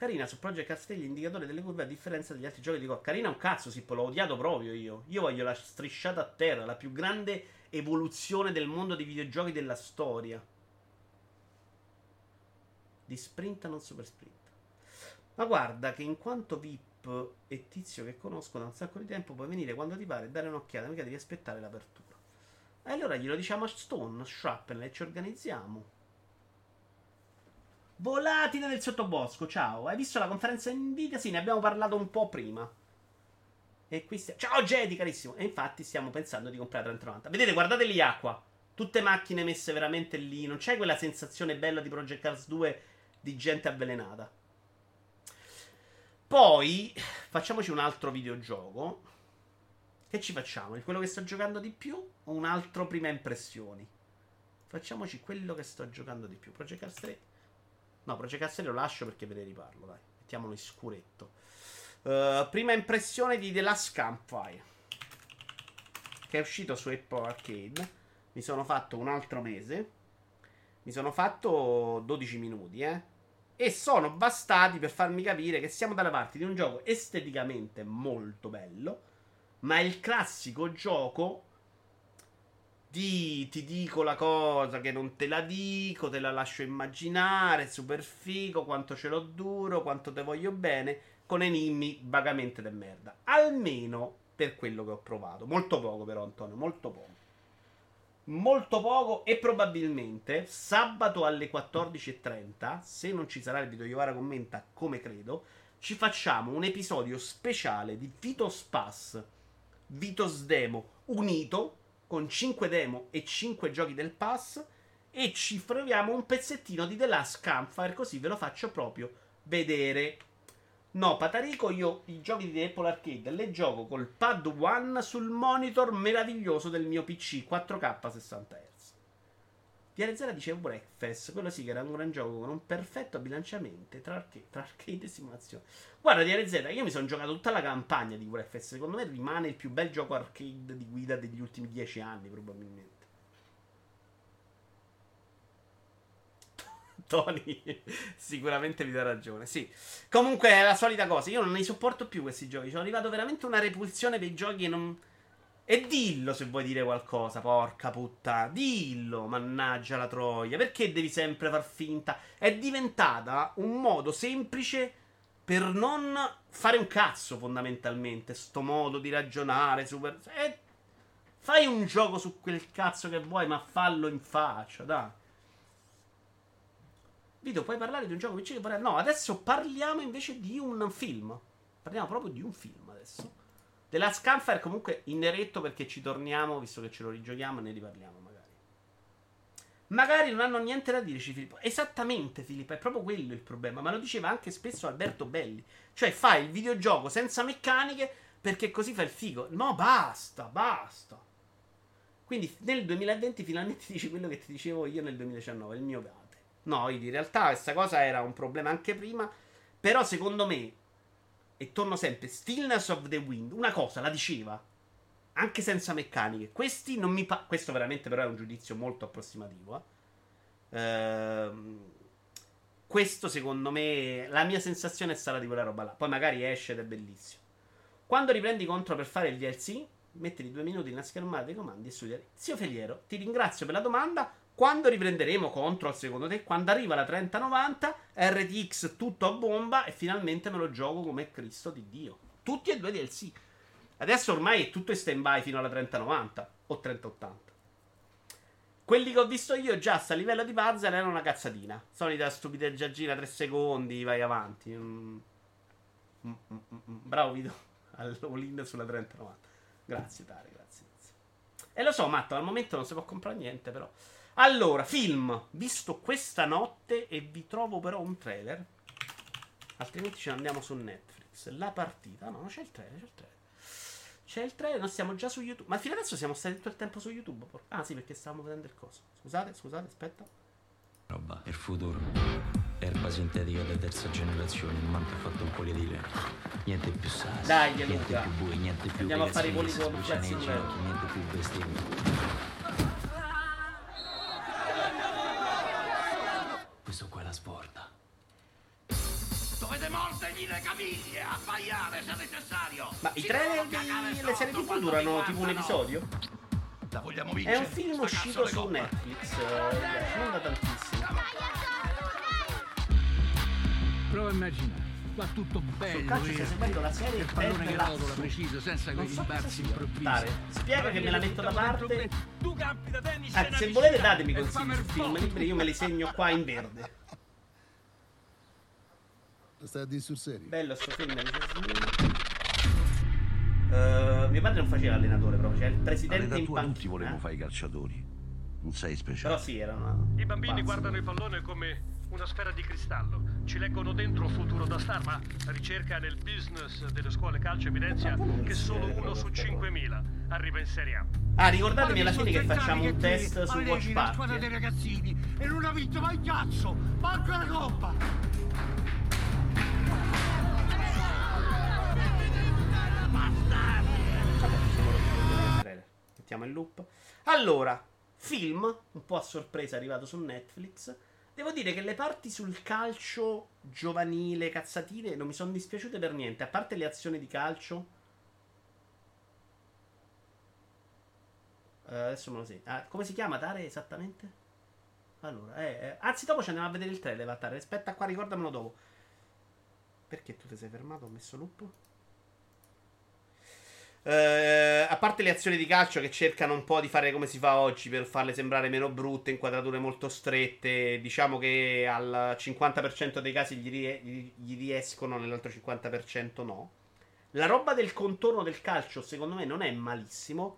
Carina su Project Cars gli indicatori delle curve a differenza degli altri giochi di Core. Carina un cazzo, Sippo, l'ho odiato proprio io. Io voglio la strisciata a terra, la più grande evoluzione del mondo dei videogiochi della storia. Di sprint non super sprint. Ma guarda che in quanto VIP e tizio che conosco da un sacco di tempo puoi venire quando ti pare e dare un'occhiata, mica devi aspettare l'apertura. E allora glielo diciamo a Stone, Shrapnel e ci organizziamo. Volatile del sottobosco, ciao. Hai visto la conferenza Nvidia? Sì, ne abbiamo parlato un po' prima. E qui stiamo... Ciao Jedi, carissimo. E infatti stiamo pensando di comprare 3090. Vedete, guardate lì acqua. Tutte macchine messe veramente lì. Non c'è quella sensazione bella di Project Cars 2 di gente avvelenata. Poi facciamoci un altro videogioco. Che ci facciamo? Quello che sto giocando di più o un altro prima impressioni? Facciamoci quello che sto giocando di più. Project Cars 3. No, Cars 3 lo lascio perché ve ne riparlo, dai. Mettiamolo in scuretto. Uh, prima impressione di The Last Campfire. Che è uscito su Apple Arcade. Mi sono fatto un altro mese. Mi sono fatto 12 minuti, eh. E sono bastati per farmi capire che siamo dalla parte di un gioco esteticamente molto bello. Ma è il classico gioco di ti dico la cosa che non te la dico, te la lascio immaginare, super figo, quanto ce l'ho duro, quanto te voglio bene, con enigmi vagamente de merda. Almeno per quello che ho provato. Molto poco però Antonio, molto poco molto poco e probabilmente sabato alle 14.30, se non ci sarà il video Iovara commenta come credo, ci facciamo un episodio speciale di Vitos Pass, Vitos Demo unito con 5 demo e 5 giochi del pass e ci proviamo un pezzettino di The Last Campfire così ve lo faccio proprio vedere No, Patarico, io i giochi di Apple Arcade le gioco col pad One sul monitor meraviglioso del mio PC 4K 60 Hz. DRZ dice Breakfast, quello sì che era un gran gioco con un perfetto bilanciamento tra arcade, tra arcade e simulazione. Guarda DRZ, io mi sono giocato tutta la campagna di Breakfast, secondo me rimane il più bel gioco arcade di guida degli ultimi 10 anni probabilmente. Tony sicuramente vi dà ragione. Sì. Comunque è la solita cosa. Io non ne sopporto più questi giochi. Sono arrivato veramente una repulsione dei giochi e non. E dillo se vuoi dire qualcosa, porca puttana. Dillo, mannaggia la troia. Perché devi sempre far finta? È diventata un modo semplice per non fare un cazzo, fondamentalmente. Sto modo di ragionare. Super. Eh, fai un gioco su quel cazzo che vuoi, ma fallo in faccia, dai. Vito, puoi parlare di un gioco PC che vorrei... No, adesso parliamo invece di un film. Parliamo proprio di un film adesso. The Last Campfire comunque in eretto perché ci torniamo, visto che ce lo rigiochiamo ne riparliamo magari. Magari non hanno niente da dirci Filippo. Esattamente Filippo, è proprio quello il problema. Ma lo diceva anche spesso Alberto Belli. Cioè fai il videogioco senza meccaniche perché così fai il figo. No, basta, basta. Quindi nel 2020 finalmente dici quello che ti dicevo io nel 2019, il mio gatto. No, in realtà questa cosa era un problema anche prima. Però secondo me, e torno sempre, Stillness of the Wind, una cosa la diceva, anche senza meccaniche. Questi non mi pa- Questo veramente però è un giudizio molto approssimativo. Eh. Ehm, questo secondo me, la mia sensazione è stata di quella roba là. Poi magari esce ed è bellissimo. Quando riprendi contro per fare il DLC, mettili due minuti nella schermata dei comandi e studiare. Zio Feliero, ti ringrazio per la domanda. Quando riprenderemo Control, secondo te? Quando arriva la 3090, RTX tutto a bomba e finalmente me lo gioco come Cristo di Dio. Tutti e due DLC. Adesso ormai è tutto in stand by fino alla 3090 o 3080. Quelli che ho visto io già a livello di puzzle erano una cazzatina. Solita stupideggiaggina 3 secondi, vai avanti. Mm. Mm, mm, mm, mm. Bravo Vito. All-in sulla 3090. Grazie Tare, grazie, grazie. E lo so, Matto, al momento non si può comprare niente, però. Allora, film, visto questa notte e vi trovo però un trailer. Altrimenti ce ne andiamo su Netflix. La partita. No, c'è il trailer, c'è il trailer. C'è il trailer, noi siamo già su YouTube. Ma fino adesso siamo stati tutto il tempo su YouTube. Ah sì, perché stavamo vedendo il coso. Scusate, scusate, aspetta. Roba, il futuro. Erba sintetica di terza generazione, ha fatto un poliedile. Niente più sassi. Dai, niente Luca. più bui, niente più Andiamo a fare i poligoni, niente più bestemmie. È sporta. Dovete mordergli le caviglie, abbaiare se necessario. Ma i trailer le serie TV durano tipo un episodio? La vogliamo È vincere? un film Sta uscito cazzo su. Netflix. eh, non da tantissimo. Prova a immaginare, va tutto bello. Sul calcio stai seguendo la serie il pallone che rotola preciso, senza quei rimbalzi improvvisi. Spiega che me la metto da parte. Tu campi da tennis Ah, se volete datemi e consigli su il film libri, io me li segno qua in verde. Stai a dire sul serio? Bello sto film. Uh, mio padre non faceva allenatore proprio, cioè il presidente All'età in tua panchina. tutti volevano fare i calciatori. Non sei speciale. Però sì, era una... I bambini pazzo. guardano il pallone come una sfera di cristallo. Ci leggono dentro futuro da star, ma la ricerca nel business delle scuole calcio evidenzia che solo uno su 5.000 arriva in Serie A. Ah, ricordatemi alla fine che facciamo un test su Watch la squadra Party. dei eh. ragazzini e non ha vinto mai cazzo! Manco la coppa! Vabbè. Mettiamo il loop. Allora, film, un po' a sorpresa arrivato su Netflix. Devo dire che le parti sul calcio giovanile, cazzatine, non mi sono dispiaciute per niente. A parte le azioni di calcio. Eh, adesso me lo segno. Ah, come si chiama Tare esattamente? Allora, eh, eh, anzi, dopo ci andiamo a vedere il trailer. Tare. Aspetta qua, ricordamelo dopo. Perché tu ti sei fermato? Ho messo loop. Eh, a parte le azioni di calcio che cercano un po' di fare come si fa oggi per farle sembrare meno brutte, inquadrature molto strette, diciamo che al 50% dei casi gli, rie- gli- riescono, nell'altro 50% no. La roba del contorno del calcio, secondo me, non è malissimo.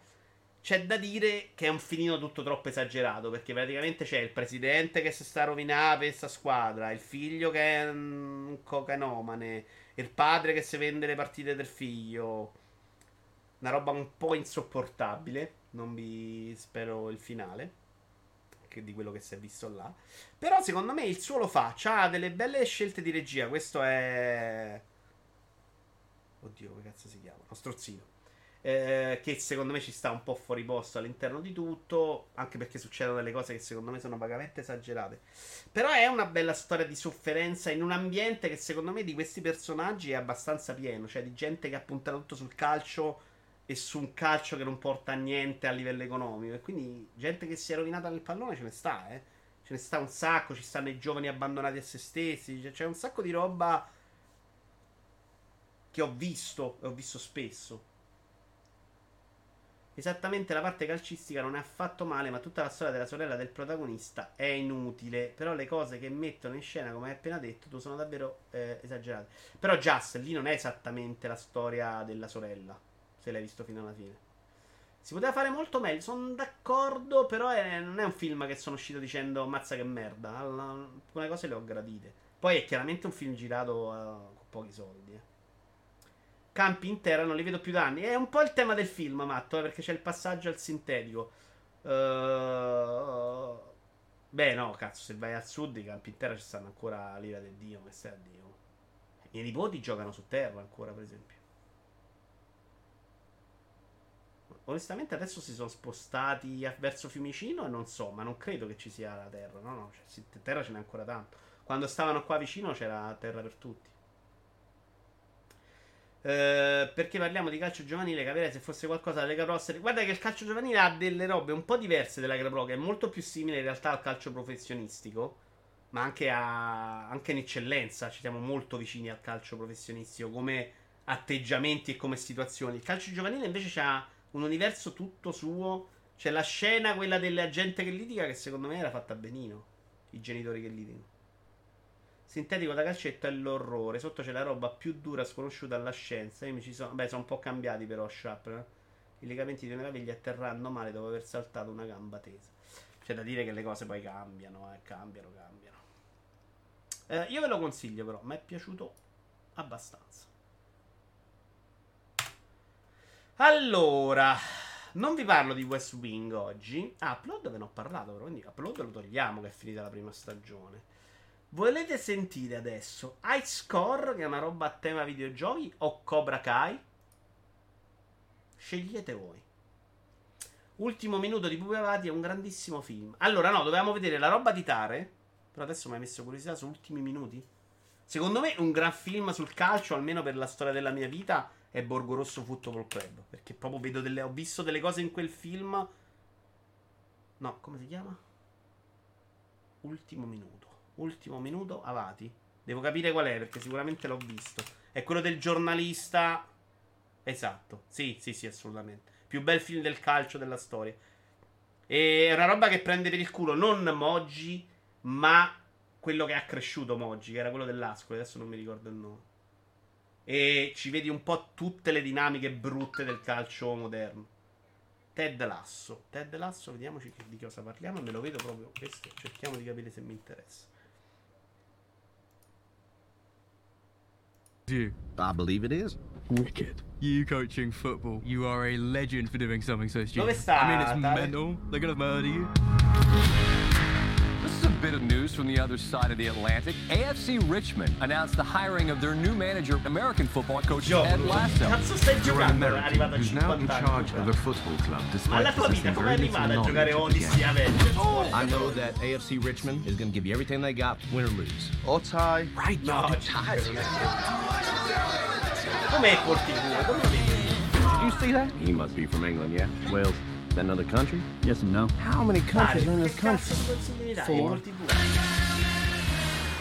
C'è da dire che è un finino tutto troppo esagerato, perché praticamente c'è il presidente che si sta rovinando per questa squadra, il figlio che è un cocanomane, il padre che si vende le partite del figlio. Una roba un po' insopportabile. Non vi spero il finale. Di quello che si è visto là. Però secondo me il suo lo fa. C'ha delle belle scelte di regia. Questo è. Oddio, come cazzo si chiama? Lo strozzino. Eh, che secondo me ci sta un po' fuori posto all'interno di tutto. Anche perché succedono delle cose che secondo me sono vagamente esagerate. Però è una bella storia di sofferenza in un ambiente che secondo me di questi personaggi è abbastanza pieno. Cioè di gente che ha puntato tutto sul calcio e su un calcio che non porta a niente a livello economico. E quindi gente che si è rovinata nel pallone ce ne sta, eh. Ce ne sta un sacco, ci stanno i giovani abbandonati a se stessi. C'è, c'è un sacco di roba che ho visto e ho visto spesso. Esattamente la parte calcistica non è affatto male, ma tutta la storia della sorella del protagonista è inutile. Però le cose che mettono in scena, come hai appena detto, sono davvero eh, esagerate. Però Just lì non è esattamente la storia della sorella, se l'hai visto fino alla fine. Si poteva fare molto meglio, sono d'accordo, però è- non è un film che sono uscito dicendo mazza che merda. Alcune cose le ho gradite. Poi è chiaramente un film girato eh, con pochi soldi. eh. Campi in terra non li vedo più da anni. È un po' il tema del film, Matto, eh, perché c'è il passaggio al sintetico. Eh, Beh, no, cazzo, se vai al sud i campi in terra ci stanno ancora l'ira del Dio, che stai a Dio. I miei nipoti giocano su terra ancora, per esempio. Onestamente adesso si sono spostati verso Fiumicino e non so, ma non credo che ci sia la terra. No, no, cioè, terra ce n'è ancora tanto. Quando stavano qua vicino c'era terra per tutti. Eh, perché parliamo di calcio giovanile, capirei se fosse qualcosa da Lega Pro. Guarda che il calcio giovanile ha delle robe un po' diverse della Lega Pro, che è molto più simile in realtà al calcio professionistico, ma anche, a, anche in eccellenza. Ci siamo molto vicini al calcio professionistico come atteggiamenti e come situazioni. Il calcio giovanile invece ha un universo tutto suo. C'è la scena, quella della gente che litiga, che secondo me era fatta benino. I genitori che litigano. Sintetico da calcetto è l'orrore. Sotto c'è la roba più dura sconosciuta alla scienza. Io mi ci sono. Beh, sono un po' cambiati però, Sharp. eh. I legamenti di una caviglia atterrando male dopo aver saltato una gamba tesa. C'è da dire che le cose poi cambiano, eh. Cambiano, cambiano. Eh, io ve lo consiglio, però. Mi è piaciuto abbastanza. Allora, non vi parlo di West Wing oggi. Ah, Upload ve ne ho parlato, però, quindi Upload lo togliamo che è finita la prima stagione. Volete sentire adesso High Score, che è una roba a tema videogiochi, o Cobra Kai? Scegliete voi. Ultimo minuto di Pupi Avati è un grandissimo film. Allora, no, dovevamo vedere la roba di Tare. Però adesso mi hai messo curiosità su ultimi minuti. Secondo me un gran film sul calcio, almeno per la storia della mia vita, è Borgo Rosso Football Club. Perché proprio vedo delle. Ho visto delle cose in quel film. No, come si chiama? Ultimo minuto. Ultimo minuto, Avati. Devo capire qual è, perché sicuramente l'ho visto. È quello del giornalista. Esatto. Sì, sì, sì, assolutamente. Più bel film del calcio della storia. E è una roba che prende per il culo non Moggi, ma quello che ha cresciuto Moggi, che era quello dell'Ascoli, adesso non mi ricordo il nome. E ci vedi un po' tutte le dinamiche brutte del calcio moderno. Ted Lasso. Ted Lasso, vediamoci che- di cosa parliamo. Me lo vedo proprio questo. Cerchiamo di capire se mi interessa. you. I believe it is. Wicked. You coaching football. You are a legend for doing something so stupid. Dove sta, I mean, it's mental. They're gonna murder you. This a bit of news from the other side of the Atlantic. AFC Richmond announced the hiring of their new manager, American football coach Gioco. Ted Lasso. You're an giocando? È arrivato American who's now in charge of a football club, despite la possessing very little arrivata knowledge of the game. Oh! I know that AFC Richmond is going to give you everything they got, win or lose. Or tie. Right, No, cinque non è Com'è Apple TV? Come lo? Did you see that? He must be from England, yeah? Wales. Is that another country? Yes and no. How many countries are in this country? Four.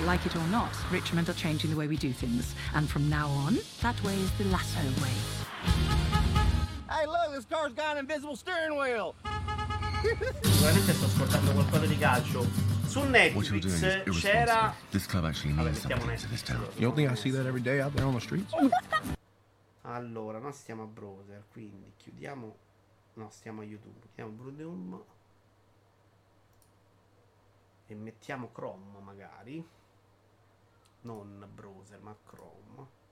Like it or not, Richmond are changing the way we do things. And from now on, that way is the Lasso way. Hey, look, this car's got an invisible steering wheel. Sicuramente sto ascoltando qualcosa di calcio. Su Netflix c'era. This club actually Vabbè, means mettiamo something to this Netflix. town. You don't think I see that every day out there on the streets? Allora, noi stiamo a browser, quindi chiudiamo. No, stiamo a YouTube. Chiudiamo Brudum. E mettiamo Chrome magari. Non browser, ma Chrome.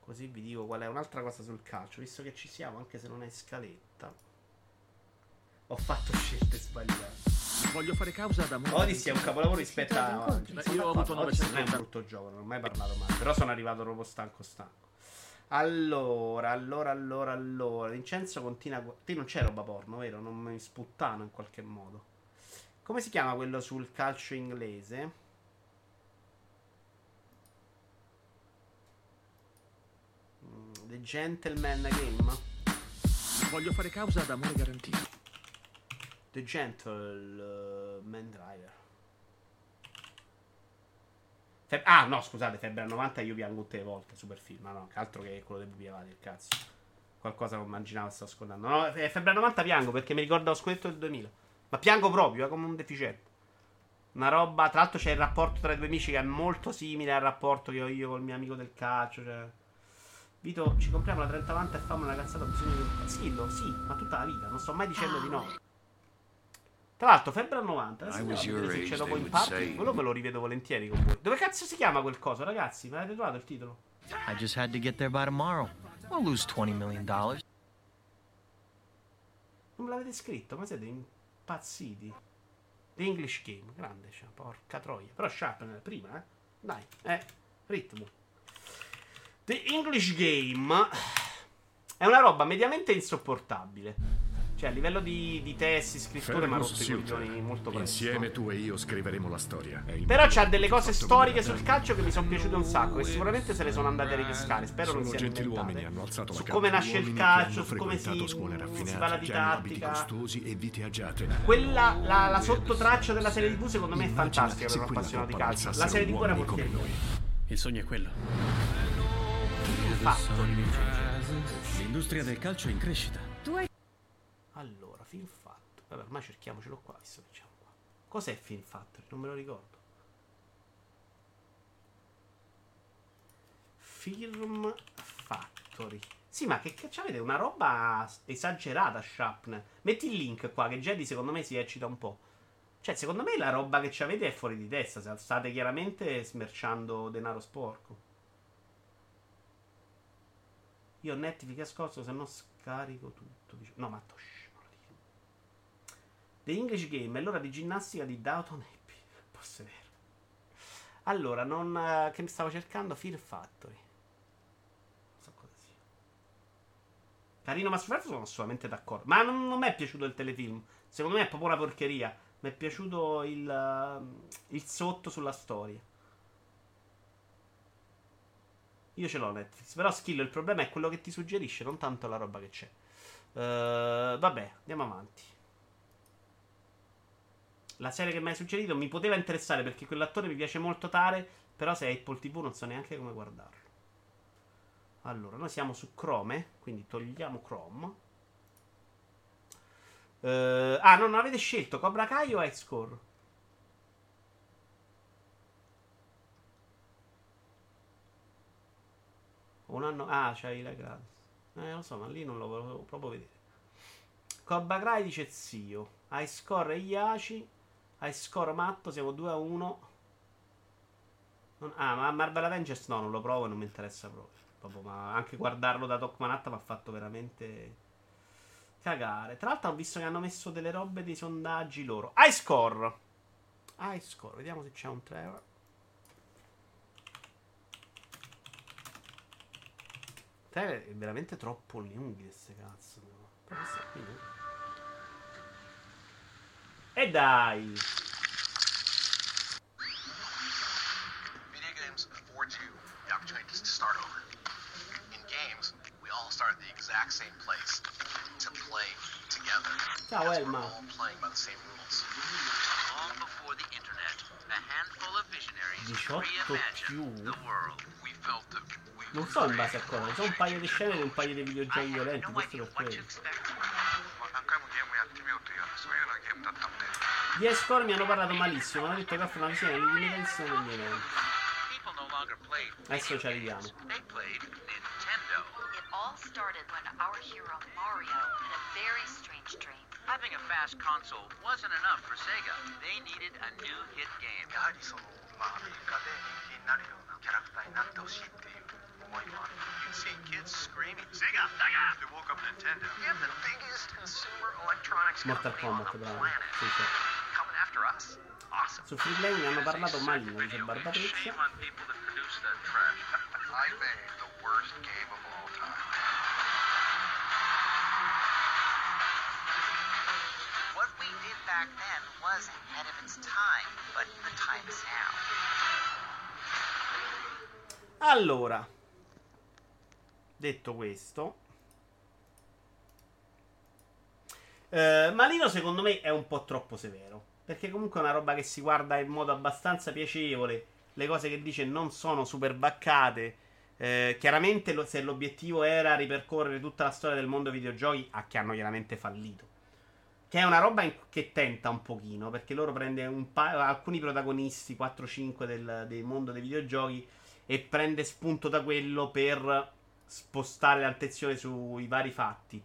Così vi dico qual è un'altra cosa sul calcio, visto che ci siamo, anche se non è scaletta. Ho fatto scelte sbagliate. Voglio fare causa ad amore. Odyssey è un capolavoro rispetto a Beh, io ho avuto Odyssey non è un 900 brutto gioco, non ho mai parlato male. Però sono arrivato proprio stanco stanco. Allora, allora, allora, allora. Vincenzo continua. Te non c'è roba porno, vero? Non mi sputtano in qualche modo. Come si chiama quello sul calcio inglese? Mm, The Gentleman Game? Voglio fare causa ad amore garantito. The Gentleman Driver. Fe- ah, no, scusate, Febbre 90 io piango tutte le volte, super film. No, no, che altro che quello dei buchi avati, il cazzo. Qualcosa non immaginavo stavo ascoltando. No, Fe- Febbre 90 piango perché mi ricorda lo scudetto del 2000. Ma piango proprio, eh, come un deficiente. Una roba, tra l'altro c'è il rapporto tra i due amici che è molto simile al rapporto che ho io col mio amico del calcio, cioè... Vito, ci compriamo la 3090 e fammo una cazzata, ho bisogno di un Schillo, sì, ma tutta la vita, non sto mai dicendo di no. Tra l'altro, Febbre 90, adesso se c'è dopo in say. quello me lo rivedo volentieri con voi. Dove cazzo si chiama quel coso, ragazzi? Me l'avete trovato il titolo? I just had to get there by tomorrow. I'll lose $20 million. Non me l'avete scritto, ma siete impazziti. The English Game, grande, cioè, porca troia. Però Sharp è prima, eh. Dai, eh, ritmo. The English Game è una roba mediamente insopportabile. Cioè, a livello di, di testi, scritture, ma rotto i coglioni molto presto. Insieme tu e io scriveremo la storia. Però c'ha delle cose storiche sul calcio che mi sono piaciute un sacco. E sicuramente se le sono andate a ripescare. Spero non siano inventate. hanno alzato la Su come nasce il calcio, su come si, si raffinate, fa la che hanno abiti didattica. costosi e vite agiate. Quella, la, la sottotraccia della serie TV secondo me è fantastica se per un appassionato di calcio. La serie TV era porcheria. noi. Il sogno è quello. Fatto. L'industria del calcio è in crescita. Allora, film fatto. Vabbè, ormai cerchiamocelo qua, visto che c'è qua. Cos'è Film Factory? Non me lo ricordo. Film Factory. Sì, ma che cazzo avete? Una roba esagerata, Sharpner. Metti il link qua, che Jedi secondo me si eccita un po'. Cioè, secondo me la roba che ci avete è fuori di testa. State chiaramente smerciando denaro sporco. Io Netflix ascolto, se no scarico tutto. No, ma tosh. The English Game è l'ora di ginnastica di Downton Abbey. Posso vero. Allora, non. eh, che mi stavo cercando? Fear Factory. Non so cosa sia. Carino ma sofferto sono assolutamente d'accordo. Ma non, non mi è piaciuto il telefilm. Secondo me è proprio una porcheria. Mi è piaciuto il, eh, il sotto sulla storia. Io ce l'ho Netflix. Però Skill, il problema è quello che ti suggerisce, non tanto la roba che c'è. Eh, vabbè, andiamo avanti la serie che mi hai suggerito mi poteva interessare perché quell'attore mi piace molto tale, però se è Apple TV non so neanche come guardarlo. Allora, noi siamo su Chrome, quindi togliamo Chrome. Uh, ah, no, non avete scelto Cobra Kai o X-Core? Un anno... Ah, c'hai la gratis. Eh, lo so, ma lì non lo volevo proprio vedere. Cobra Kai dice zio. Ice Core e Yaci. High score matto, siamo 2 a 1. Non- ah, ma Marvel Avengers no, non lo provo e non mi interessa proprio. Proprio, ma anche guardarlo da Doc Manatta mi ha fatto veramente cagare. Tra l'altro ho visto che hanno messo delle robe dei sondaggi loro. High score. Vediamo se c'è un trailer. Trailer è veramente troppo lunghi queste cazzo. Però E dai! Play together. Ciao Elma. We're all playing by the same rules. Long before the internet, a handful of visionaries 18 più. the world. We felt that we Non so in base a cosa, sono un paio di scene di un paio di videogiochi violenti, questo per quello. Gli escort mi hanno parlato malissimo, mi hanno detto che offrono una visione limitatissima degli eventi. People no longer played Adesso ci arriviamo. They played Nintendo. It all started when our hero Mario had a very strange dream. Having a fast console wasn't enough for Sega. They needed a new hit game. やはりそのまあアメリカで人気になるようなキャラクターになってほしいっていう boycott. You'd see kids screaming. Sega, Sega! They woke up Nintendo. Have the biggest consumer electronics company on the planet. Coming after us? Awesome. Su hanno parlato male, non c'è I made the worst game of back then was ahead of its time, but the time is now. Allora, detto questo, eh, Malino secondo me è un po' troppo severo. Perché comunque è una roba che si guarda in modo abbastanza piacevole. Le cose che dice non sono super baccate. Eh, chiaramente lo- se l'obiettivo era ripercorrere tutta la storia del mondo videogiochi, a che hanno chiaramente fallito. Che è una roba in- che tenta un pochino, perché loro prende pa- alcuni protagonisti, 4-5 del, del mondo dei videogiochi, e prende spunto da quello per spostare l'attenzione sui vari fatti.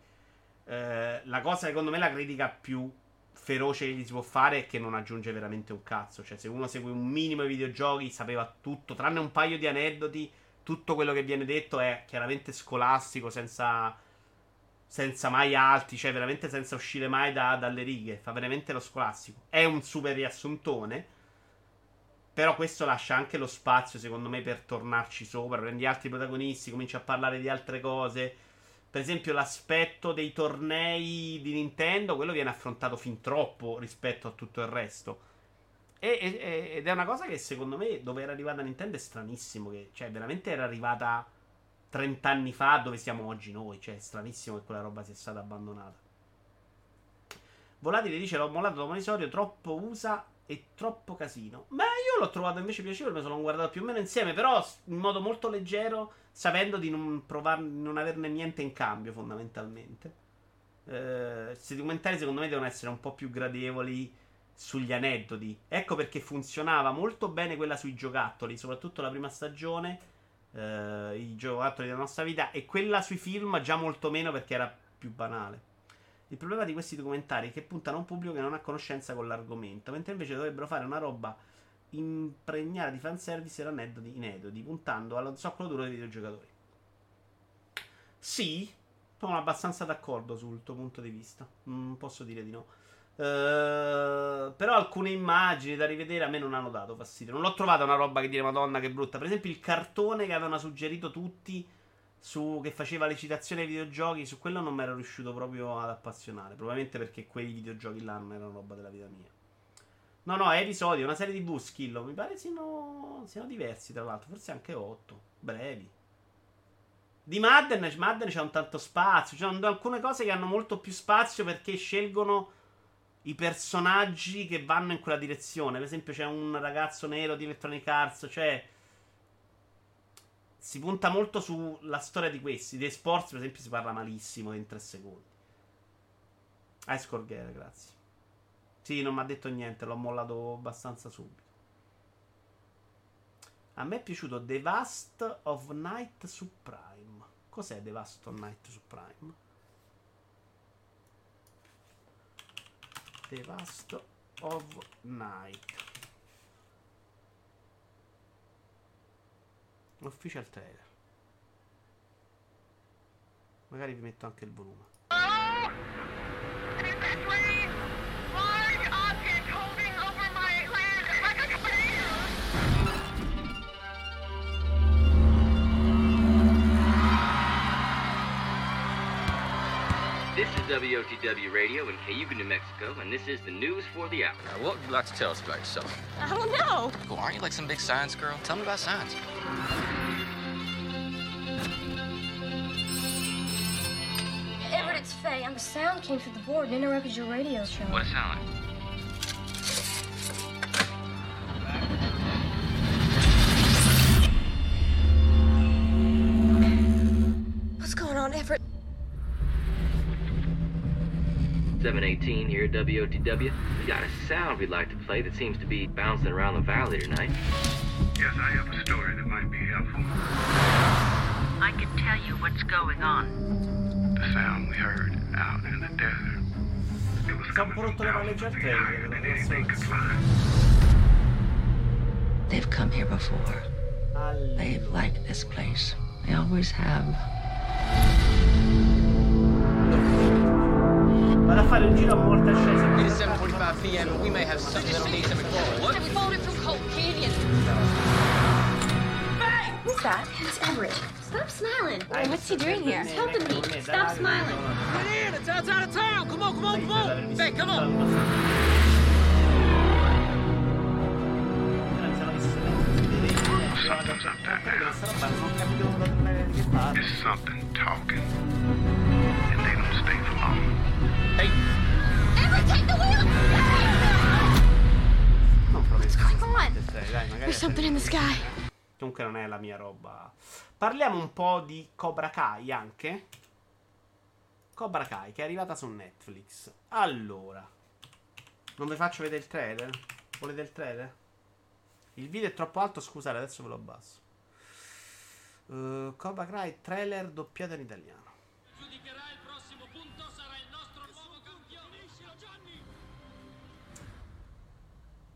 Eh, la cosa, secondo me, la critica più feroce che gli si può fare è che non aggiunge veramente un cazzo. Cioè, se uno segue un minimo di videogiochi, sapeva tutto, tranne un paio di aneddoti. Tutto quello che viene detto è chiaramente scolastico, senza, senza mai alti, cioè veramente senza uscire mai da- dalle righe. Fa veramente lo scolastico. È un super riassuntone. Però questo lascia anche lo spazio, secondo me, per tornarci sopra. Prendi altri protagonisti, cominci a parlare di altre cose. Per esempio, l'aspetto dei tornei di Nintendo, quello viene affrontato fin troppo rispetto a tutto il resto. E- e- ed è una cosa che secondo me, dove era arrivata Nintendo, è stranissimo. Che, cioè, veramente era arrivata 30 anni fa, dove siamo oggi noi. Cioè, è stranissimo che quella roba sia stata abbandonata. Volatile dice: L'ho mollato da Monisorio, troppo usa e troppo casino. Ma io l'ho trovato invece piacevole, me sono guardato più o meno insieme, però in modo molto leggero, sapendo di non, provar- non averne niente in cambio, fondamentalmente. Eh, questi documentari, secondo me, devono essere un po' più gradevoli sugli aneddoti. Ecco perché funzionava molto bene quella sui giocattoli, soprattutto la prima stagione, eh, i giocattoli della nostra vita, e quella sui film già molto meno perché era più banale. Il problema di questi documentari è che puntano a un pubblico che non ha conoscenza con l'argomento, mentre invece dovrebbero fare una roba impregnata di fanservice e aneddoti inediti, puntando allo zoccolo duro dei videogiocatori. Sì, sono abbastanza d'accordo sul tuo punto di vista. Non posso dire di no. Eh, però alcune immagini da rivedere a me non hanno dato fastidio. Non l'ho trovata una roba che dire Madonna che brutta. Per esempio, il cartone che avevano suggerito tutti su che faceva le citazioni ai videogiochi, su quello non mi ero riuscito proprio ad appassionare. Probabilmente perché quei videogiochi là non erano roba della vita mia. No, no, è episodio, una serie TV Skillo. Mi pare siano, siano diversi, tra l'altro, forse anche 8. Brevi. Di Madden, Madden c'è un tanto spazio. Sono alcune cose che hanno molto più spazio perché scelgono i personaggi che vanno in quella direzione. Per esempio, c'è un ragazzo nero di Electronic Arts, cioè. Si punta molto sulla storia di questi. Dei sports, per esempio, si parla malissimo in 3 secondi. Ah, Scorghere, grazie. Sì, non mi ha detto niente, l'ho mollato abbastanza subito. A me è piaciuto The Vast of Night Supreme. Cos'è The Vast of Night Supreme? The Vast of Night. Official trailer. Magari vi metto anche il volume. This is WOTW Radio in Cayuga, New Mexico, and this is the news for the hour. Now, what would you like to tell us about yourself? I don't know. Cool, aren't you like some big science girl? Tell me about science. Everett, it's And the sound came through the board and interrupted your radio show. What does sound like? What's going on, Everett? 718 here at WOTW. We got a sound we'd like to play that seems to be bouncing around the valley tonight. Yes, I have a story that might be helpful. I can tell you what's going on. The sound we heard out in the desert. It was Sta un po' rotto le palle già il than anything could fly. They've come here before. They've liked this place. They always have. Vado a fare un giro a morte ascesa. It is 7.45 p.m. We may have something that'll need some What? We followed Faye! Who's that? It's Everett. Stop smiling. What's he doing here? He's helping me. Stop smiling. Get in! It's outside of town! Come on, come on, come on! Faye, come on! Something's up there. It's something talking. And they don't stay for long. Hey! Everett, take the wheel! What's going on? There's something in the sky. Comunque non è la mia roba. Parliamo un po' di Cobra Kai anche. Cobra Kai che è arrivata su Netflix. Allora. Non vi faccio vedere il trailer? Volete il trailer? Il video è troppo alto, scusate, adesso ve lo abbasso. Uh, Cobra Kai trailer doppiato in italiano.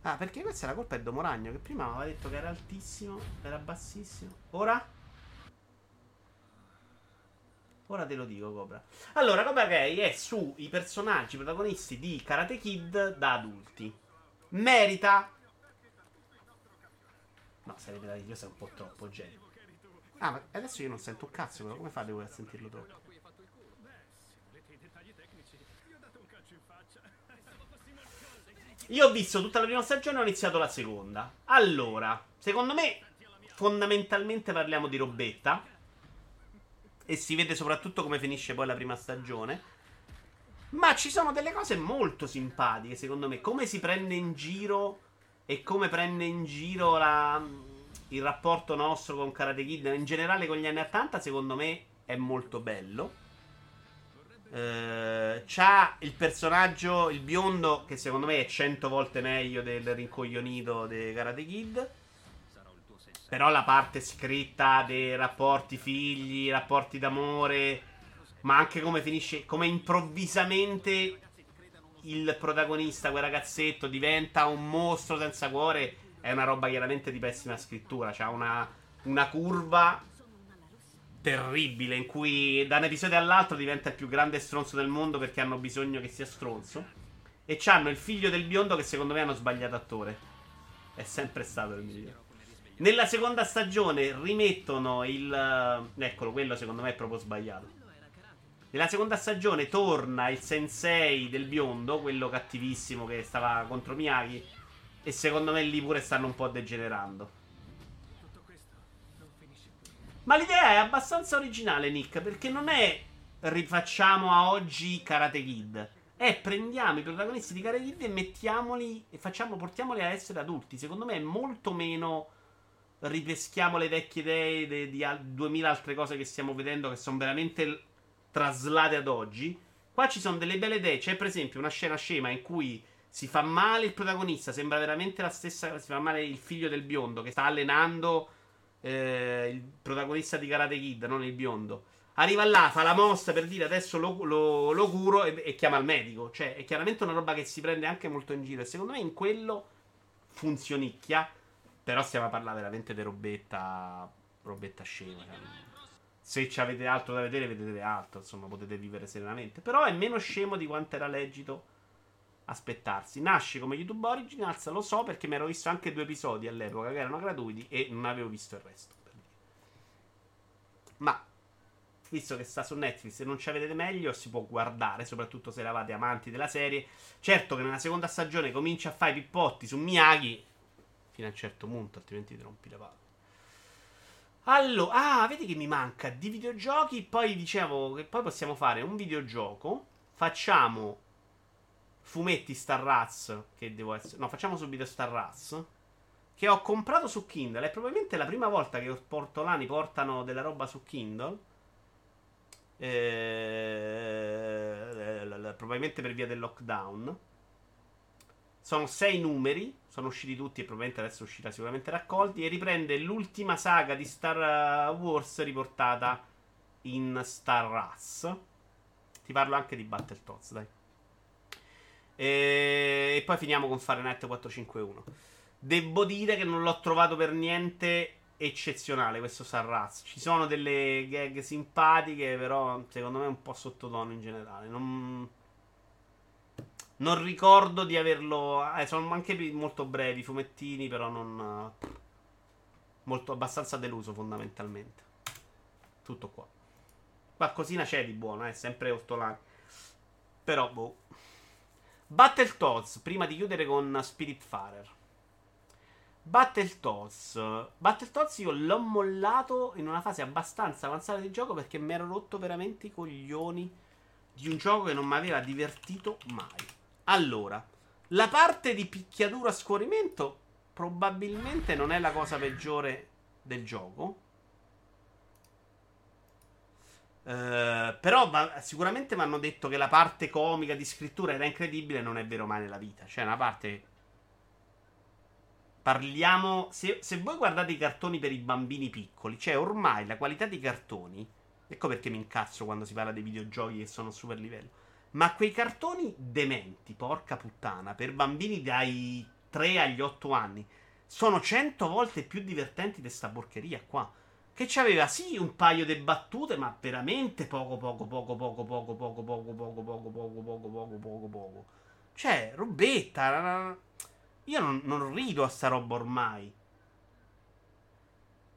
Ah, perché questa è la colpa di Domoragno, che prima aveva detto che era altissimo, era bassissimo. Ora? Ora te lo dico, Cobra. Allora, Cobra Kai è sui personaggi protagonisti di Karate Kid da adulti. Merita. No, sarebbe dire, è un po' troppo genio. Ah, ma adesso io non sento un cazzo, però come fate voi a sentirlo troppo? Io ho visto tutta la prima stagione e ho iniziato la seconda. Allora, secondo me, fondamentalmente parliamo di robetta. E si vede soprattutto come finisce poi la prima stagione. Ma ci sono delle cose molto simpatiche, secondo me. Come si prende in giro e come prende in giro la- il rapporto nostro con Karate Kid, in generale con gli anni 80, secondo me è molto bello. Eh, c'ha il personaggio, il biondo, che secondo me è 100 volte meglio del rincoglionito dei Karate Kid. Però la parte scritta dei rapporti figli, rapporti d'amore, ma anche come finisce, come improvvisamente il protagonista, quel ragazzetto, diventa un mostro senza cuore, è una roba chiaramente di pessima scrittura. C'ha una, una curva terribile in cui da un episodio all'altro diventa il più grande stronzo del mondo perché hanno bisogno che sia stronzo. E c'hanno il figlio del biondo che secondo me hanno sbagliato attore. È sempre stato il migliore. Nella seconda stagione rimettono il... eh, Eccolo, quello secondo me è proprio sbagliato. Nella seconda stagione torna il sensei del biondo, quello cattivissimo che stava contro Miyagi. E secondo me lì pure stanno un po' degenerando. Ma l'idea è abbastanza originale, Nick, perché non è rifacciamo a oggi Karate Kid. È prendiamo i protagonisti di Karate Kid e mettiamoli e facciamo, portiamoli a essere adulti. Secondo me è molto meno ripeschiamo le vecchie idee de- di al- 2000 altre cose che stiamo vedendo che sono veramente traslate ad oggi. Qua ci sono delle belle idee. C'è per esempio una scena scema in cui Si fa male il protagonista, sembra veramente la stessa. Si fa male il figlio del biondo che sta allenando eh, il protagonista di Karate Kid, non il biondo. Arriva là, fa la mossa per dire adesso lo, lo, lo curo e, e, chiama il medico. Cioè, è chiaramente una roba che si prende anche molto in giro. E secondo me in quello funzionicchia. Però stiamo a parlare veramente di robetta. Robetta scema. Se ci avete altro da vedere, vedete altro. Insomma, potete vivere serenamente. Però è meno scemo di quanto era legito aspettarsi. Nasce come YouTube Originals, lo so perché mi ero visto anche due episodi all'epoca che erano gratuiti e non avevo visto il resto. Ma visto che sta su Netflix e non ci avete meglio, si può guardare, soprattutto se eravate amanti della serie. Certo che nella seconda stagione comincia a fare i pippotti su Miyagi fino a un certo punto, altrimenti ti rompi le palle. Allora, ah, vedi che mi manca di videogiochi, poi dicevo che poi possiamo fare un videogioco, facciamo fumetti Star Raz, che devo essere... No, facciamo subito Star Raz, che ho comprato su Kindle, è probabilmente la prima volta che portolani portano della roba su Kindle eh, probabilmente per via del lockdown. Sono sei numeri, sono usciti tutti e probabilmente adesso uscirà sicuramente raccolti. E riprende l'ultima saga di Star Wars riportata in Star Wars. Ti parlo anche di Battletoads, dai. E, e poi finiamo con Fahrenheit 451. Devo dire che non l'ho trovato per niente eccezionale questo Sarraz. Ci sono delle gag simpatiche, però secondo me è un po' sottotono in generale. Non, non ricordo di averlo. Eh, sono anche molto brevi, fumettini, però non. Molto abbastanza deluso fondamentalmente. Tutto qua. Qualcosina c'è di buono, è eh, sempre ortolano. Però, boh. Battletoads, prima di chiudere con Spiritfarer. Battletoads. Battletoads io l'ho mollato in una fase abbastanza avanzata di gioco perché mi ero rotto veramente i coglioni di un gioco che non mi aveva divertito mai. Allora, la parte di picchiaduro a scorrimento probabilmente non è la cosa peggiore del gioco. Uh, però va, sicuramente mi hanno detto che la parte comica di scrittura era incredibile, non è vero mai nella vita. Cioè, una parte Parliamo. Se, se, voi guardate i cartoni per i bambini piccoli, cioè ormai la qualità dei cartoni. Ecco perché mi incazzo quando si parla dei videogiochi che sono super livello. Ma quei cartoni dementi, porca puttana, per bambini dai 3 agli 8 anni, sono 100 volte più divertenti di sta porcheria qua. Che c'aveva sì un paio di battute, ma veramente poco, poco, poco, poco, poco, poco, poco, poco, poco, poco, poco, poco, poco, poco. Cioè, robetta. Io non, non rido a sta roba ormai.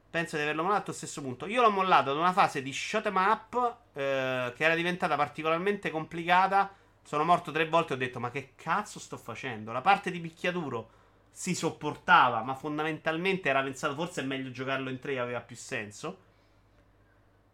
Penso di averlo mollato allo stesso punto. Io l'ho mollato ad una fase di shot em up eh, che era diventata particolarmente complicata. Sono morto tre volte e ho detto: Ma che cazzo sto facendo? La parte di picchiaduro si sopportava, ma fondamentalmente era pensato forse è meglio giocarlo in tre, aveva più senso.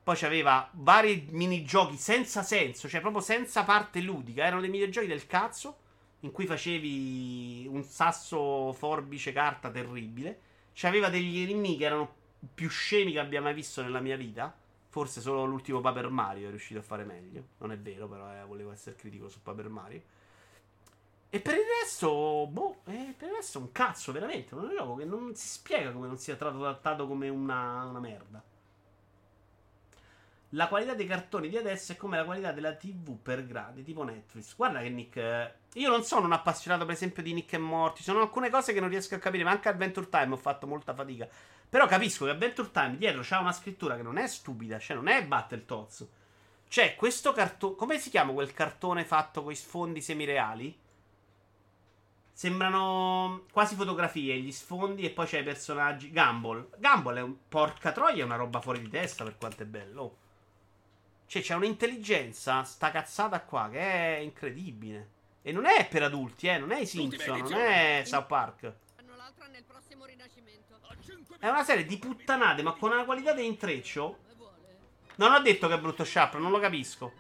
Poi c'aveva vari minigiochi senza senso, cioè proprio senza parte ludica. Erano dei minigiochi del cazzo in cui facevi un sasso forbice carta terribile. C'aveva degli enigmi che erano più scemi che abbia mai visto nella mia vita. Forse solo l'ultimo Paper Mario è riuscito a fare meglio. Non è vero, però eh, volevo essere critico su Paper Mario. E per il resto, boh, eh, per il resto è un cazzo, veramente. Un gioco che non si spiega come non sia trattato come una, una merda. La qualità dei cartoni di adesso è come la qualità della TV per gradi, tipo Netflix. Guarda che Nick. Eh, io non sono un appassionato, per esempio, di Nick e Morty. Sono alcune cose che non riesco a capire, ma anche Adventure Time ho fatto molta fatica. Però capisco che Adventure Time dietro c'ha una scrittura che non è stupida, cioè non è Battletoads. C'è questo cartone. Come si chiama quel cartone fatto con i sfondi semireali? Sembrano quasi fotografie, gli sfondi e poi c'è i personaggi. Gumball. Gumball è un. Porca troia, è una roba fuori di testa per quanto è bello. Cioè, c'è un'intelligenza, sta cazzata qua, che è incredibile. E non è per adulti, eh, non è i Simpson, non è South Park. È una serie di puttanate, ma con una qualità di intreccio. Non ho detto che è brutto Sharp, non lo capisco.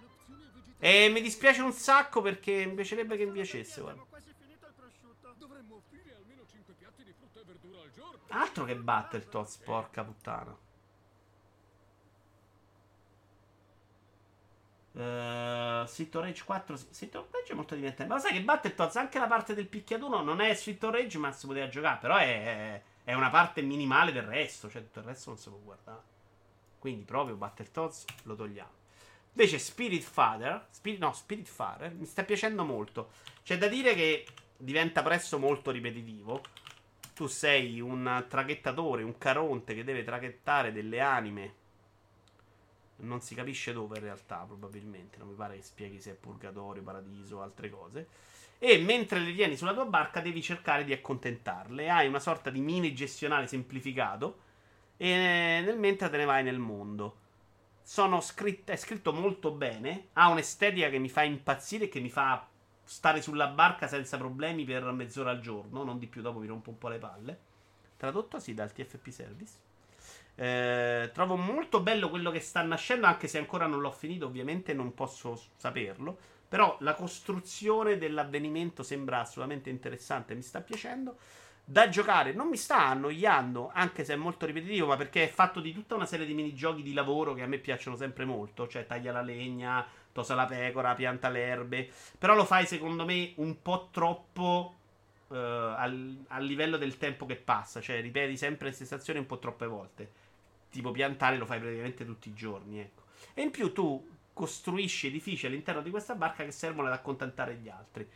E mi dispiace un sacco perché mi piacerebbe che mi piacesse, guarda. Altro che Battletoads, porca puttana. Uh, Street of Rage 4 Street Rage è molto divertente. Ma sai che Battletoads anche la parte del picchiaduno non è Street Rage ma si poteva giocare però è, è una parte minimale del resto cioè tutto il resto non si può guardare. Quindi proprio Battletoads lo togliamo. Invece Spirit Father Spirit, no Spirit Father mi sta piacendo molto. C'è da dire che diventa presto molto ripetitivo tu sei un traghettatore un caronte che deve traghettare delle anime non si capisce dove in realtà, probabilmente. Non mi pare che spieghi se è purgatorio, paradiso o altre cose. E mentre le tieni sulla tua barca, devi cercare di accontentarle. Hai una sorta di mini gestionale semplificato. E nel mentre te ne vai nel mondo. Sono scritte, è scritto molto bene. Ha un'estetica che mi fa impazzire e che mi fa stare sulla barca senza problemi per mezz'ora al giorno. Non di più, dopo mi rompo un po' le palle. Tradotto sì dal TFP Service. Eh, trovo molto bello quello che sta nascendo, anche se ancora non l'ho finito, ovviamente non posso saperlo. Però la costruzione dell'avvenimento sembra assolutamente interessante, mi sta piacendo. Da giocare non mi sta annoiando, anche se è molto ripetitivo, ma perché è fatto di tutta una serie di minigiochi di lavoro che a me piacciono sempre molto, cioè taglia la legna, tosa la pecora, pianta le erbe. Però lo fai secondo me un po' troppo uh, al, al, livello del tempo che passa, cioè ripeti sempre le stesse azioni un po' troppe volte tipo piantare lo fai praticamente tutti i giorni, ecco. E in più tu costruisci edifici all'interno di questa barca che servono ad accontentare gli altri.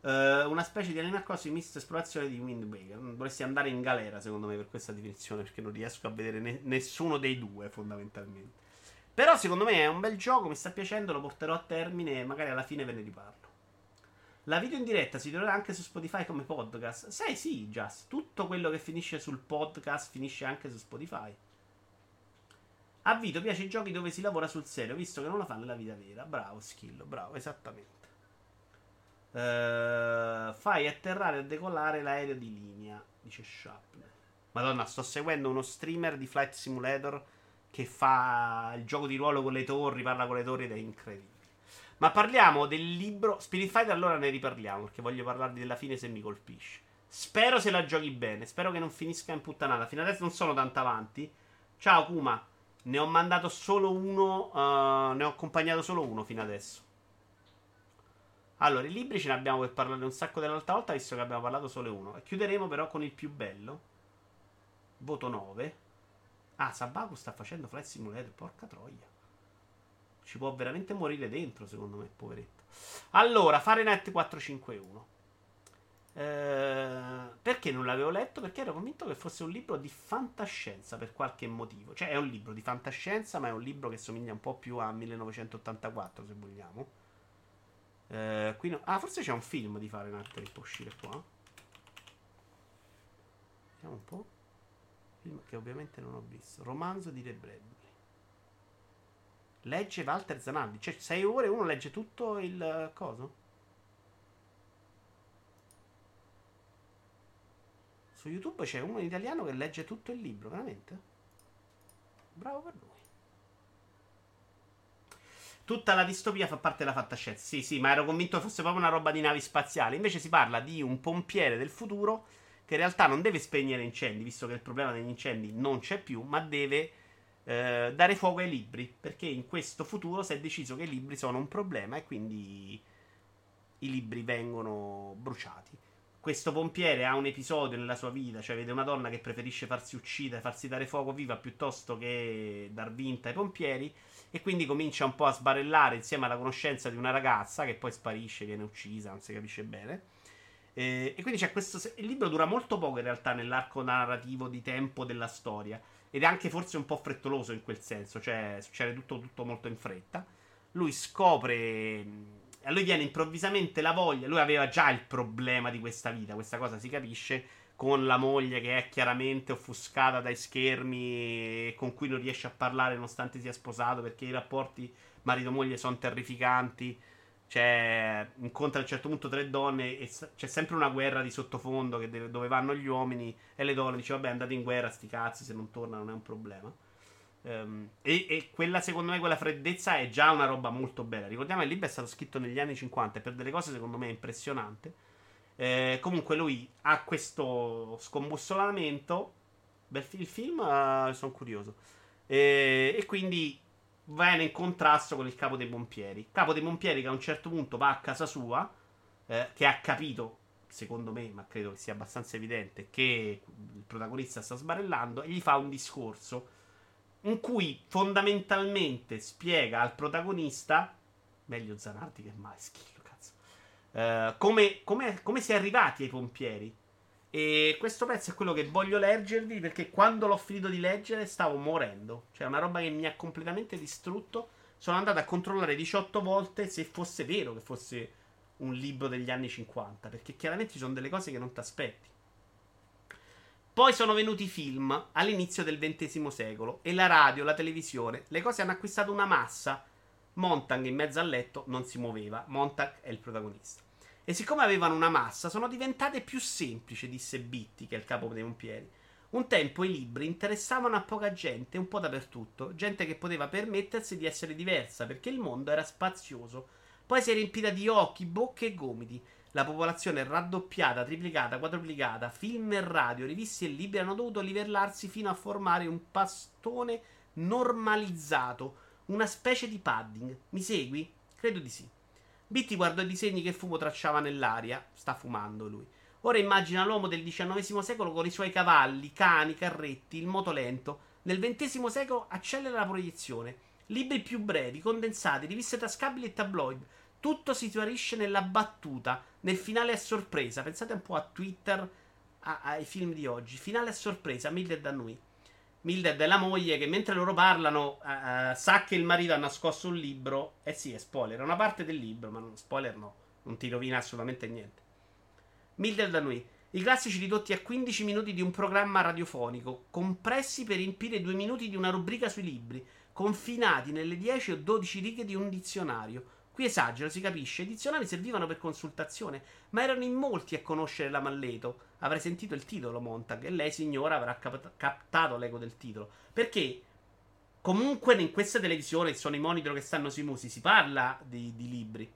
Uh, una specie di Animal Crossing misto esplorazione di Wind Waker. Dovresti andare in galera, secondo me, per questa definizione, perché non riesco a vedere ne- nessuno dei due, fondamentalmente. Però, secondo me, è un bel gioco, mi sta piacendo, lo porterò a termine e magari alla fine ve ne riparlo. La video in diretta si troverà anche su Spotify come podcast. Sai, sì, Just. Tutto quello che finisce sul podcast finisce anche su Spotify. A Vito piace i giochi dove si lavora sul serio, visto che non lo fa nella vita vera. Bravo, Skill, bravo, esattamente. Uh, fai atterrare e decollare l'aereo di linea, dice Sharpner. Madonna, sto seguendo uno streamer di Flight Simulator che fa il gioco di ruolo con le torri, parla con le torri ed è incredibile. Ma parliamo del libro. Spirit Fighter allora ne riparliamo. Perché voglio parlarvi della fine se mi colpisce. Spero se la giochi bene. Spero che non finisca in puttanata. Fino adesso non sono tanto avanti. Ciao Kuma. Ne ho mandato solo uno. Uh, ne ho accompagnato solo uno fino adesso. Allora, i libri ce ne abbiamo per parlare un sacco dell'altra volta, visto che abbiamo parlato solo uno. E chiuderemo però con il più bello. Voto 9. Ah, Sabaku sta facendo Flight Simulator. Porca troia. Ci può veramente morire dentro, secondo me, poveretto. Allora, Fahrenheit 451. Eh, perché non l'avevo letto? Perché ero convinto che fosse un libro di fantascienza per qualche motivo. Cioè, è un libro di fantascienza, ma è un libro che somiglia un po' più a 1984, se vogliamo. Eh, no... Ah, forse c'è un film di Fahrenheit che può uscire qua. Vediamo un po'. Film che ovviamente non ho visto. Romanzo di Ray Bradbury. Legge Walter Zanardi. Cioè, 6 ore uno legge tutto il coso? Su YouTube c'è uno in italiano che legge tutto il libro, veramente? Bravo per lui. Tutta la distopia fa parte della fantascienza. Sì, sì, ma ero convinto che fosse proprio una roba di navi spaziali. Invece si parla di un pompiere del futuro che in realtà non deve spegnere incendi, visto che il problema degli incendi non c'è più, ma deve eh, dare fuoco ai libri, perché in questo futuro si è deciso che i libri sono un problema e quindi i libri vengono bruciati. Questo pompiere ha un episodio nella sua vita, cioè vede una donna che preferisce farsi uccidere, farsi dare fuoco viva piuttosto che dar vinta ai pompieri e quindi comincia un po' a sbarellare insieme alla conoscenza di una ragazza che poi sparisce, viene uccisa, non si capisce bene. Eh, e quindi c'è questo. Il libro dura molto poco in realtà nell'arco narrativo di tempo della storia. Ed è anche forse un po' frettoloso in quel senso, cioè succede tutto, tutto molto in fretta. Lui scopre. A lui viene improvvisamente la voglia. Lui aveva già il problema di questa vita, questa cosa si capisce. Con la moglie che è chiaramente offuscata dai schermi e con cui non riesce a parlare nonostante sia sposato perché i rapporti marito-moglie sono terrificanti c'è, incontra a un certo punto tre donne e c'è sempre una guerra di sottofondo deve, dove vanno gli uomini e le donne dice vabbè andate in guerra sti cazzi se non tornano non è un problema. Um, e, e, quella secondo me quella freddezza è già una roba molto bella. Ricordiamo che il libro è stato scritto negli anni 50 e per delle cose secondo me impressionante. Eh, comunque lui ha questo scombussolamento. Bel il film uh, sono curioso. E, e quindi viene in contrasto con il capo dei pompieri. Capo dei pompieri che a un certo punto va a casa sua, eh, che ha capito, secondo me, ma credo che sia abbastanza evidente, che il protagonista sta sbarellando e gli fa un discorso in cui fondamentalmente spiega al protagonista, meglio Zanardi che mai schifo, cazzo, eh, come, come, come si è arrivati ai pompieri. E questo pezzo è quello che voglio leggervi perché quando l'ho finito di leggere stavo morendo. Cioè, una roba che mi ha completamente distrutto. Sono andato a controllare 18 volte se fosse vero che fosse un libro degli anni 50. Perché chiaramente ci sono delle cose che non ti aspetti. Poi sono venuti i film all'inizio del XX secolo e la radio, la televisione, le cose hanno acquistato una massa. Montag in mezzo al letto non si muoveva. Montag è il protagonista. E siccome avevano una massa, sono diventate più semplici, disse Bitti, che è il capo dei pompieri. Un tempo i libri interessavano a poca gente, un po' dappertutto, gente che poteva permettersi di essere diversa, perché il mondo era spazioso. Poi si è riempita di occhi, bocche e gomiti. La popolazione è raddoppiata, triplicata, quadruplicata. Film e radio, riviste e libri hanno dovuto livellarsi fino a formare un pastone normalizzato, una specie di padding. Mi segui? Credo di sì. Bitti guardò i disegni che fumo tracciava nell'aria. Sta fumando lui. Ora immagina l'uomo del XIX secolo con i suoi cavalli, cani, carretti, il moto lento. Nel XX secolo accelera la proiezione. Libri più brevi, condensati, riviste tascabili e tabloid. Tutto si schiarisce nella battuta, nel finale a sorpresa. Pensate un po' a Twitter, a, ai film di oggi. Finale a sorpresa, Mildred Annui. Mildred è la moglie che mentre loro parlano uh, sa che il marito ha nascosto un libro. Eh sì, è spoiler, è una parte del libro, ma non spoiler no, non ti rovina assolutamente niente. Mildred da noi. I classici ridotti a 15 minuti di un programma radiofonico, compressi per riempire due minuti di una rubrica sui libri, confinati nelle 10 o 12 righe di un dizionario. Qui esagero, si capisce. I dizionari servivano per consultazione, ma erano in molti a conoscere la Malleto. Avrei sentito il titolo, Montag, e lei, signora, avrà cap- captato l'eco del titolo. Perché comunque in questa televisione sono i monitor che stanno sui musi, si parla di, di libri.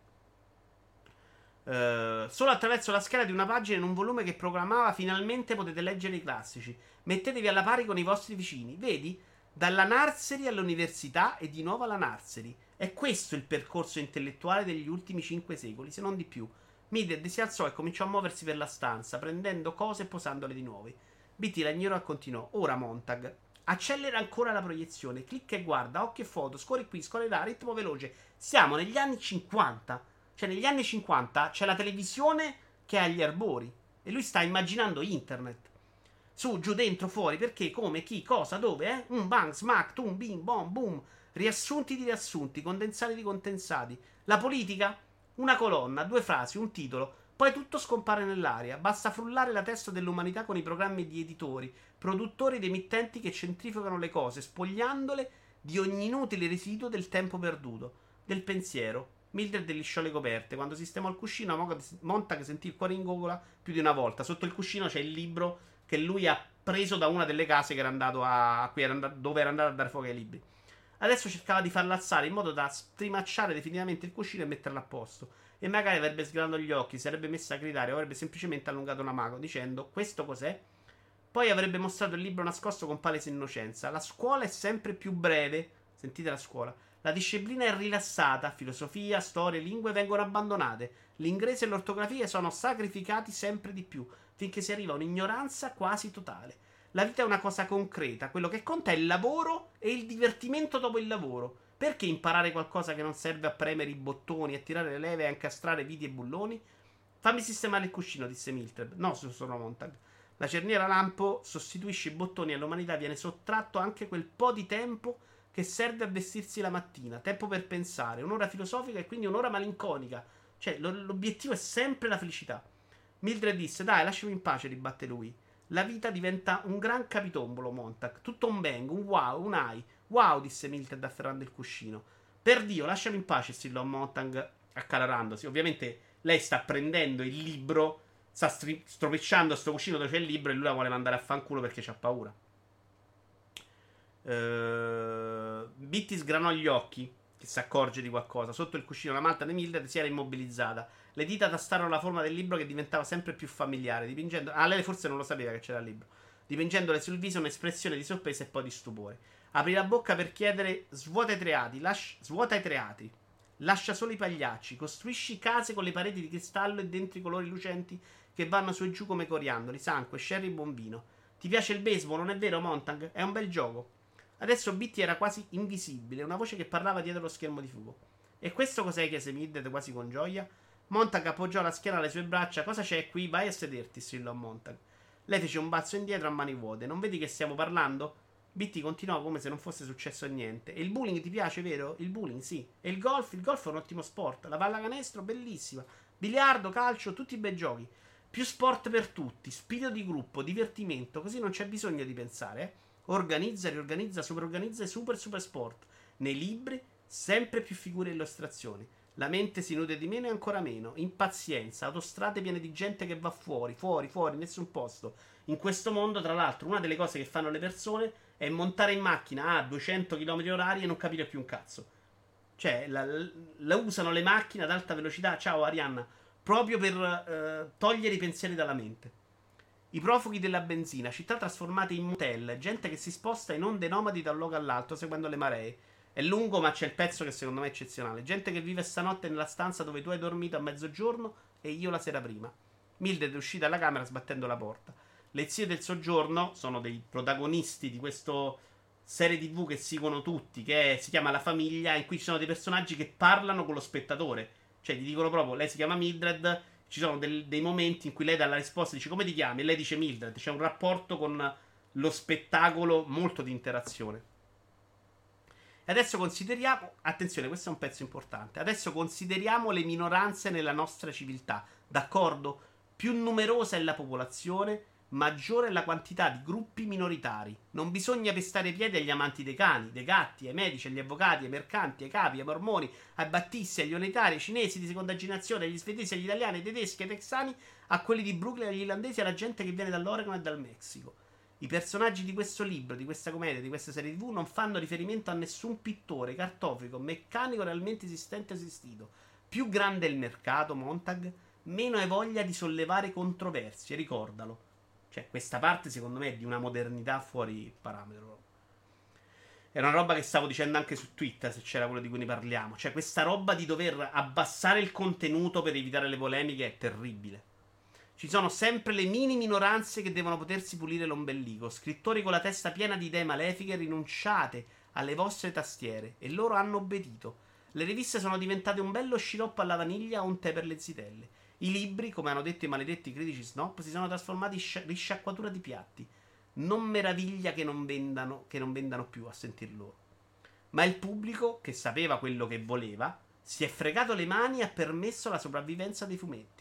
Uh, solo attraverso la scheda di una pagina in un volume che programmava finalmente potete leggere i classici. Mettetevi alla pari con i vostri vicini. Vedi? Dalla Narseri all'università e di nuovo alla Narseri. È questo il percorso intellettuale degli ultimi cinque secoli, se non di più. Mided si alzò e cominciò a muoversi per la stanza, prendendo cose e posandole di nuovo. BT la ignorò e continuò. Ora Montag. Accelera ancora la proiezione. Clicca e guarda, occhio e foto, scorri qui, scorri là, ritmo veloce. Siamo negli anni 50. Cioè, negli anni 50 c'è la televisione che ha gli arbori. E lui sta immaginando internet. Su, giù, dentro, fuori, perché, come, chi, cosa, dove, eh? Un bang, smack, tum, bim, bom, boom. Riassunti di riassunti, condensati di condensati. La politica? Una colonna, due frasi, un titolo. Poi tutto scompare nell'aria. Basta frullare la testa dell'umanità con i programmi di editori, produttori ed emittenti che centrifugano le cose, spogliandole di ogni inutile residuo del tempo perduto, del pensiero. Mildred lisciò le coperte. Quando sistemò il cuscino, Montag sentì il cuore in gogola più di una volta. Sotto il cuscino c'è il libro che lui ha preso da una delle case che era era andato, dove era andato a dare fuoco ai libri. Adesso cercava di farla alzare in modo da strimacciare definitivamente il cuscino e metterla a posto. E magari avrebbe sgranato gli occhi, si sarebbe messa a gridare o avrebbe semplicemente allungato una mano dicendo: Questo cos'è? Poi avrebbe mostrato il libro nascosto con palese innocenza. La scuola è sempre più breve. Sentite la scuola. La disciplina è rilassata. Filosofia, storia, lingue vengono abbandonate. L'inglese e l'ortografia sono sacrificati sempre di più, finché si arriva a un'ignoranza quasi totale. La vita è una cosa concreta, quello che conta è il lavoro e il divertimento dopo il lavoro. Perché imparare qualcosa che non serve a premere i bottoni, a tirare le leve e a incastrare viti e bulloni? Fammi sistemare il cuscino, disse Mildred. No, sono Montag. La cerniera lampo sostituisce i bottoni e all'umanità viene sottratto anche quel po' di tempo che serve a vestirsi la mattina. Tempo per pensare, un'ora filosofica e quindi un'ora malinconica. Cioè, l'obiettivo è sempre la felicità. Mildred disse: Dai, lasciami in pace, ribatte lui. La vita diventa un gran capitombolo, Montag. Tutto un bang, un wow, un ai. Wow, disse Mildred afferrando il cuscino. Per Dio, lasciami in pace, strillò Montag accalorandosi. Ovviamente lei sta prendendo il libro, sta stri- stropicciando sto cuscino dove c'è il libro e lui la vuole mandare a fanculo perché c'ha paura. Uh, Bitty sgranò gli occhi, che si accorge di qualcosa. Sotto il cuscino la malta di Mildred si era immobilizzata. Le dita tastarono la forma del libro che diventava sempre più familiare, dipingendo... Ah, lei forse non lo sapeva che c'era il libro. Dipingendole sul viso un'espressione di sorpresa e poi di stupore. Apri la bocca per chiedere svuota i teatri, lascia, svuota i teatri. Lascia solo i pagliacci. Costruisci case con le pareti di cristallo e dentro i colori lucenti che vanno su e giù come coriandoli, sangue, sherry e bombino. Ti piace il baseball, non è vero, Montag? È un bel gioco. Adesso Bitty era quasi invisibile, una voce che parlava dietro lo schermo di fuoco. E questo cos'è? chiese Mildred quasi con gioia. Montag appoggiò la schiena alle sue braccia. Cosa c'è qui? Vai a sederti, strillò Montag. Lei fece un balzo indietro a mani vuote. Non vedi che stiamo parlando? Bitty continuò come se non fosse successo niente. E il bowling ti piace, vero? Il bowling, sì. E il golf? Il golf è un ottimo sport. La pallacanestro, bellissima. Biliardo, calcio, tutti bei giochi. Più sport per tutti, spirito di gruppo, divertimento, così non c'è bisogno di pensare. Eh? Organizza, riorganizza, superorganizza e super super sport. Nei libri, sempre più figure e illustrazioni. La mente si nutre di meno e ancora meno. Impazienza, autostrade piene di gente che va fuori, fuori, fuori, nessun posto. In questo mondo, tra l'altro, una delle cose che fanno le persone è montare in macchina a 200 km h e non capire più un cazzo. Cioè, la, la usano le macchine ad alta velocità. Ciao Arianna. Proprio per eh, togliere i pensieri dalla mente. I profughi della benzina, città trasformate in motel, gente che si sposta in onde nomadi da un luogo all'altro seguendo le maree. È lungo, ma c'è il pezzo che secondo me è eccezionale. Gente che vive stanotte nella stanza dove tu hai dormito a mezzogiorno e io la sera prima. Mildred è uscita dalla camera sbattendo la porta. Le zie del soggiorno sono dei protagonisti di questa serie tv che seguono tutti, che si chiama La Famiglia, in cui ci sono dei personaggi che parlano con lo spettatore. Cioè, gli dicono proprio, lei si chiama Mildred, ci sono del, dei momenti in cui lei dà la risposta, dice come ti chiami? E lei dice Mildred. C'è un rapporto con lo spettacolo molto di interazione. E adesso consideriamo, attenzione, questo è un pezzo importante. Adesso consideriamo le minoranze nella nostra civiltà, d'accordo? Più numerosa è la popolazione, maggiore è la quantità di gruppi minoritari. Non bisogna pestare piedi agli amanti dei cani, dei gatti, ai medici, agli avvocati, ai mercanti, ai capi, ai mormoni, ai battisti, agli unitari, ai cinesi di seconda generazione, agli svedesi, agli italiani, ai tedeschi, ai texani, a quelli di Brooklyn, agli irlandesi, alla gente che viene dall'Oregon e dal Messico. I personaggi di questo libro, di questa commedia, di questa serie TV non fanno riferimento a nessun pittore, cartofico, meccanico realmente esistente o esistito. Più grande è il mercato, Montag, meno hai voglia di sollevare controversie, ricordalo. Cioè, questa parte secondo me è di una modernità fuori parametro. Era una roba che stavo dicendo anche su Twitter, se c'era quello di cui ne parliamo. Cioè, questa roba di dover abbassare il contenuto per evitare le polemiche è terribile. Ci sono sempre le mini minoranze che devono potersi pulire l'ombelico. Scrittori con la testa piena di idee malefiche, rinunciate alle vostre tastiere. E loro hanno obbedito. Le riviste sono diventate un bello sciroppo alla vaniglia o un tè per le zitelle. I libri, come hanno detto i maledetti critici snob, si sono trasformati in sci- risciacquatura di piatti. Non meraviglia che non vendano, che non vendano più a sentir loro. Ma il pubblico, che sapeva quello che voleva, si è fregato le mani e ha permesso la sopravvivenza dei fumetti.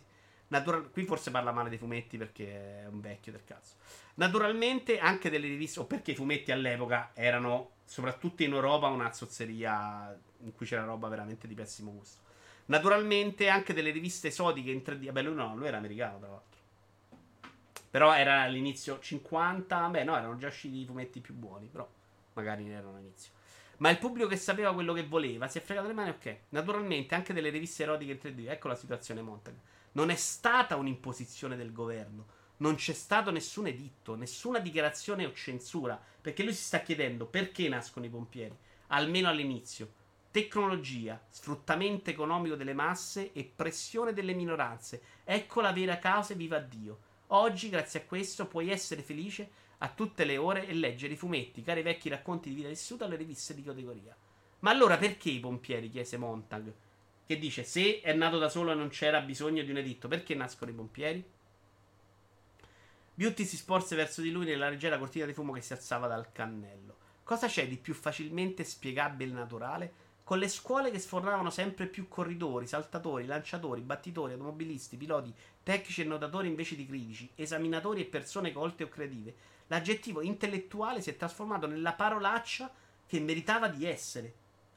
Natural- qui forse parla male dei fumetti perché è un vecchio del cazzo. Naturalmente anche delle riviste, o perché i fumetti all'epoca erano, soprattutto in Europa, una zozzeria in cui c'era roba veramente di pessimo gusto. Naturalmente anche delle riviste esotiche in 3D. Vabbè, lui no, lui era americano tra l'altro. Però era all'inizio 50. Beh, no, erano già usciti i fumetti più buoni, però magari ne erano all'inizio. Ma il pubblico che sapeva quello che voleva si è fregato le mani, ok. Naturalmente anche delle riviste erotiche in 3D. Ecco la situazione Montag. Non è stata un'imposizione del governo. Non c'è stato nessun editto, nessuna dichiarazione o censura. Perché lui si sta chiedendo perché nascono i pompieri. Almeno all'inizio. Tecnologia, sfruttamento economico delle masse e pressione delle minoranze. Ecco la vera causa e viva Dio. Oggi, grazie a questo, puoi essere felice a tutte le ore e leggere i fumetti, cari vecchi racconti di vita vissuta alle riviste di categoria. Ma allora perché i pompieri? chiese Montag che dice se è nato da solo e non c'era bisogno di un editto, perché nascono i pompieri? Beauty si sporse verso di lui nella leggera cortina di fumo che si alzava dal cannello. Cosa c'è di più facilmente spiegabile e naturale? Con le scuole che sfornavano sempre più corridori, saltatori, lanciatori, battitori, automobilisti, piloti, tecnici e notatori invece di critici, esaminatori e persone colte o creative, l'aggettivo intellettuale si è trasformato nella parolaccia che meritava di essere.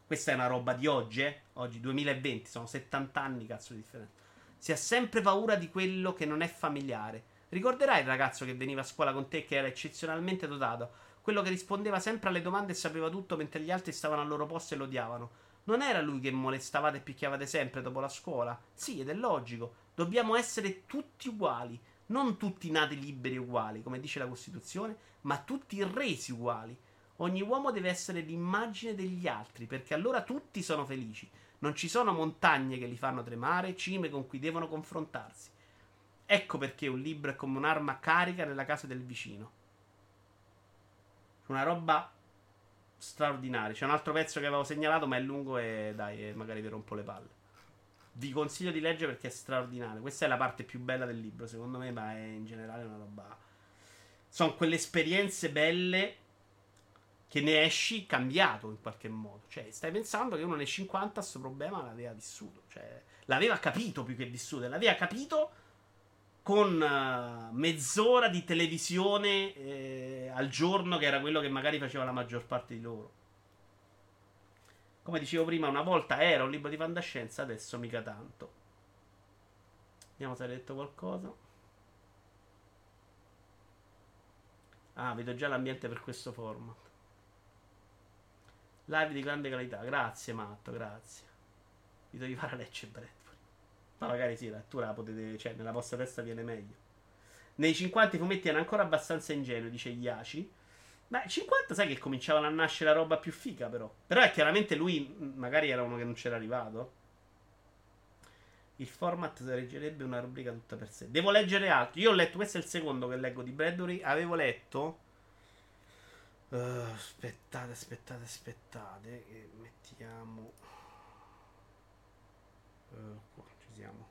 Questa è una roba di oggi, eh? Oggi 2020, sono 70 anni, cazzo di differenza. Si ha sempre paura di quello che non è familiare. Ricorderai il ragazzo che veniva a scuola con te che era eccezionalmente dotato? Quello che rispondeva sempre alle domande e sapeva tutto mentre gli altri stavano al loro posto e lo odiavano. Non era lui che molestavate e picchiavate sempre dopo la scuola? Sì, ed è logico. Dobbiamo essere tutti uguali. Non tutti nati liberi uguali, come dice la Costituzione, ma tutti resi uguali. Ogni uomo deve essere l'immagine degli altri, perché allora tutti sono felici. Non ci sono montagne che li fanno tremare, cime con cui devono confrontarsi. Ecco perché un libro è come un'arma carica nella casa del vicino. Una roba straordinaria. C'è un altro pezzo che avevo segnalato, ma è lungo e dai, magari vi rompo le palle. Vi consiglio di leggere perché è straordinario. Questa è la parte più bella del libro, secondo me, ma è in generale una roba. Sono quelle esperienze belle che ne esci cambiato in qualche modo. Cioè, stai pensando che uno nei 50 questo problema l'aveva vissuto. Cioè, l'aveva capito più che vissuto. L'aveva capito con uh, mezz'ora di televisione eh, al giorno, che era quello che magari faceva la maggior parte di loro. Come dicevo prima, una volta era un libro di fantascienza, adesso mica tanto. Vediamo se hai detto qualcosa. Ah, vedo già l'ambiente per questo format. Live di grande qualità. Grazie, Matto, grazie. Vi devo fare Lecce e Bradbury. Ma magari sì, la lettura la potete. Cioè, nella vostra testa viene meglio. Nei 50 i fumetti erano ancora abbastanza ingenui, dice Iaci. Ma 50 sai che cominciavano a nascere la roba più figa, però. Però è chiaramente lui, magari era uno che non c'era arrivato. Il format reggerebbe una rubrica tutta per sé. Devo leggere altro. Io ho letto, questo è il secondo che leggo di Bradbury. Avevo letto Uh, aspettate, aspettate, aspettate. Che mettiamo. Uh, qua ci siamo.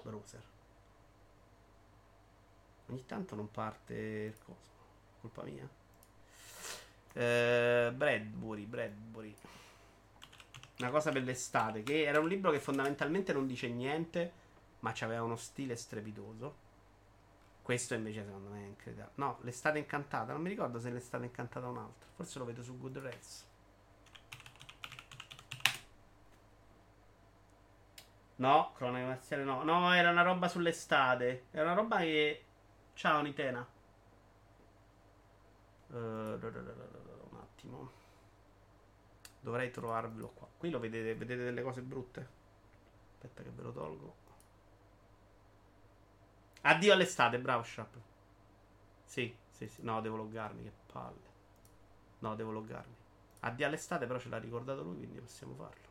Browser. Ogni tanto non parte il coso. Colpa mia. Uh, Bradbury, Bradbury. Una cosa per l'estate. Che era un libro che fondamentalmente non dice niente. Ma aveva uno stile strepitoso. Questo invece secondo me è incredibile. No, l'estate incantata. Non mi ricordo se l'estate incantata o un altro. Forse lo vedo su Goodreads. No, cronaca marziale no. No, era una roba sull'estate. Era una roba che... Ciao Nitena. Uh, un attimo. Dovrei trovarvelo qua. Qui lo vedete, vedete delle cose brutte. Aspetta che ve lo tolgo. Addio all'estate, bravo Sharp. Sì, sì, sì. No, devo loggarmi, che palle. No, devo loggarmi. Addio all'estate, però ce l'ha ricordato lui, quindi possiamo farlo.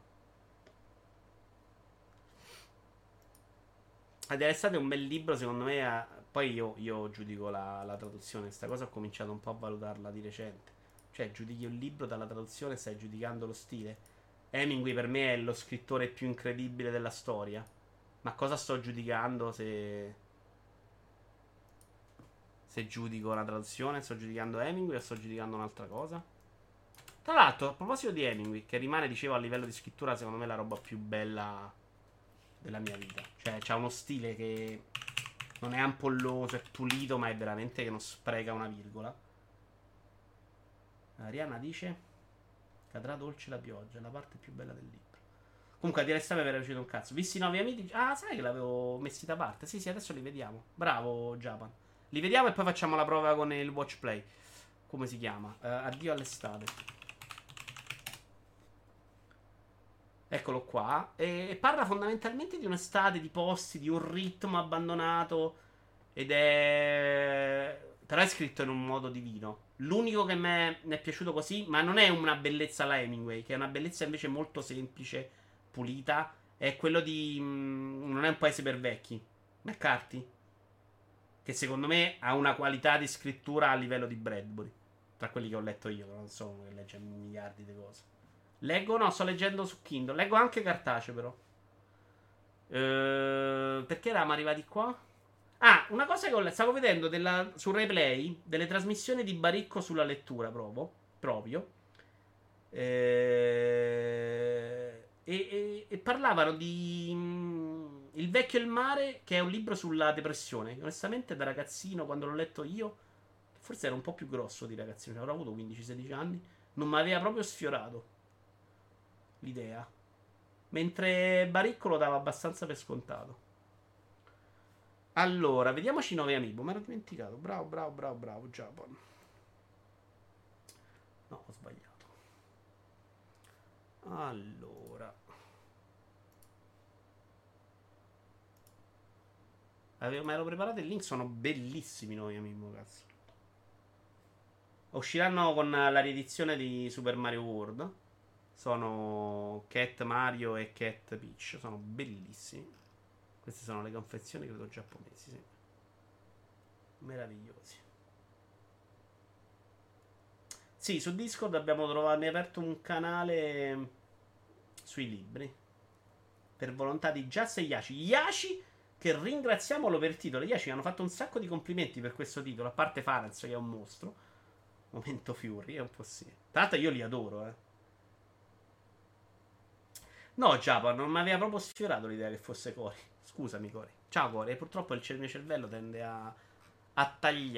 Addio all'estate è un bel libro, secondo me. È... Poi io, io giudico la, la traduzione. Questa cosa ho cominciato un po' a valutarla di recente. Cioè, giudichi un libro dalla traduzione, stai giudicando lo stile. Hemingway per me è lo scrittore più incredibile della storia. Ma cosa sto giudicando se se giudico la traduzione, sto giudicando Hemingway o sto giudicando un'altra cosa. Tra l'altro, a proposito di Hemingway, che rimane, dicevo, a livello di scrittura, secondo me la roba più bella della mia vita. Cioè, c'ha uno stile che non è ampolloso, è pulito, ma è veramente che non spreca una virgola. Ariana dice: Cadrà dolce la pioggia, la parte più bella del libro. Comunque, a dire stare mi era piaciuto un cazzo. Visti i nuovi amici. Ah, sai che l'avevo messi da parte? Sì, sì, adesso li vediamo. Bravo, Japan. Li vediamo e poi facciamo la prova con il watch play. Come si chiama? Uh, addio all'estate. Eccolo qua. E parla fondamentalmente di un'estate, di posti, di un ritmo abbandonato. Ed è. Però è scritto in un modo divino. L'unico che mi è piaciuto così, ma non è una bellezza alla Hemingway, che è una bellezza invece molto semplice, pulita. È quello di. Mm, non è un paese per vecchi. McCarthy che secondo me ha una qualità di scrittura a livello di Bradbury. Tra quelli che ho letto io, non so che legge miliardi di cose. Leggo, no, sto leggendo su Kindle. Leggo anche cartaceo, però. Ehm, perché eravamo arrivati qua? Ah, una cosa che ho letto. Stavo vedendo della, su replay delle trasmissioni di Baricco sulla lettura, proprio. proprio. Ehm, e, e, e parlavano di il vecchio e il mare, che è un libro sulla depressione. Onestamente, da ragazzino, quando l'ho letto io, forse era un po' più grosso di ragazzino, cioè avrò avuto 15-16 anni, non mi aveva proprio sfiorato l'idea. Mentre Baricco lo dava abbastanza per scontato. Allora, vediamoci 9 amiibo. Mi ero dimenticato. Bravo, bravo, bravo, bravo, Japan. No, ho sbagliato. Allora. Avevo, me l'ero preparato il link, sono bellissimi noi amico, cazzo. Usciranno con la riedizione di Super Mario World. Sono Cat Mario e Cat Peach. Sono bellissimi. Queste sono le confezioni, credo giapponesi. Sì. Meravigliosi. Sì, su Discord abbiamo trovato. Mi ha aperto un canale sui libri. Per volontà di Jazz e Yashi. Yashi, che ringraziamolo per il titolo. Yashi hanno fatto un sacco di complimenti per questo titolo. A parte Farenz, che è un mostro. Momento Fury, è un po' sì. Tra l'altro io li adoro, eh. No, Japa, non mi aveva proprio sfiorato l'idea che fosse Cori. Scusami, Cori. Ciao, Cori. Purtroppo il mio cervello tende a, a tagliare.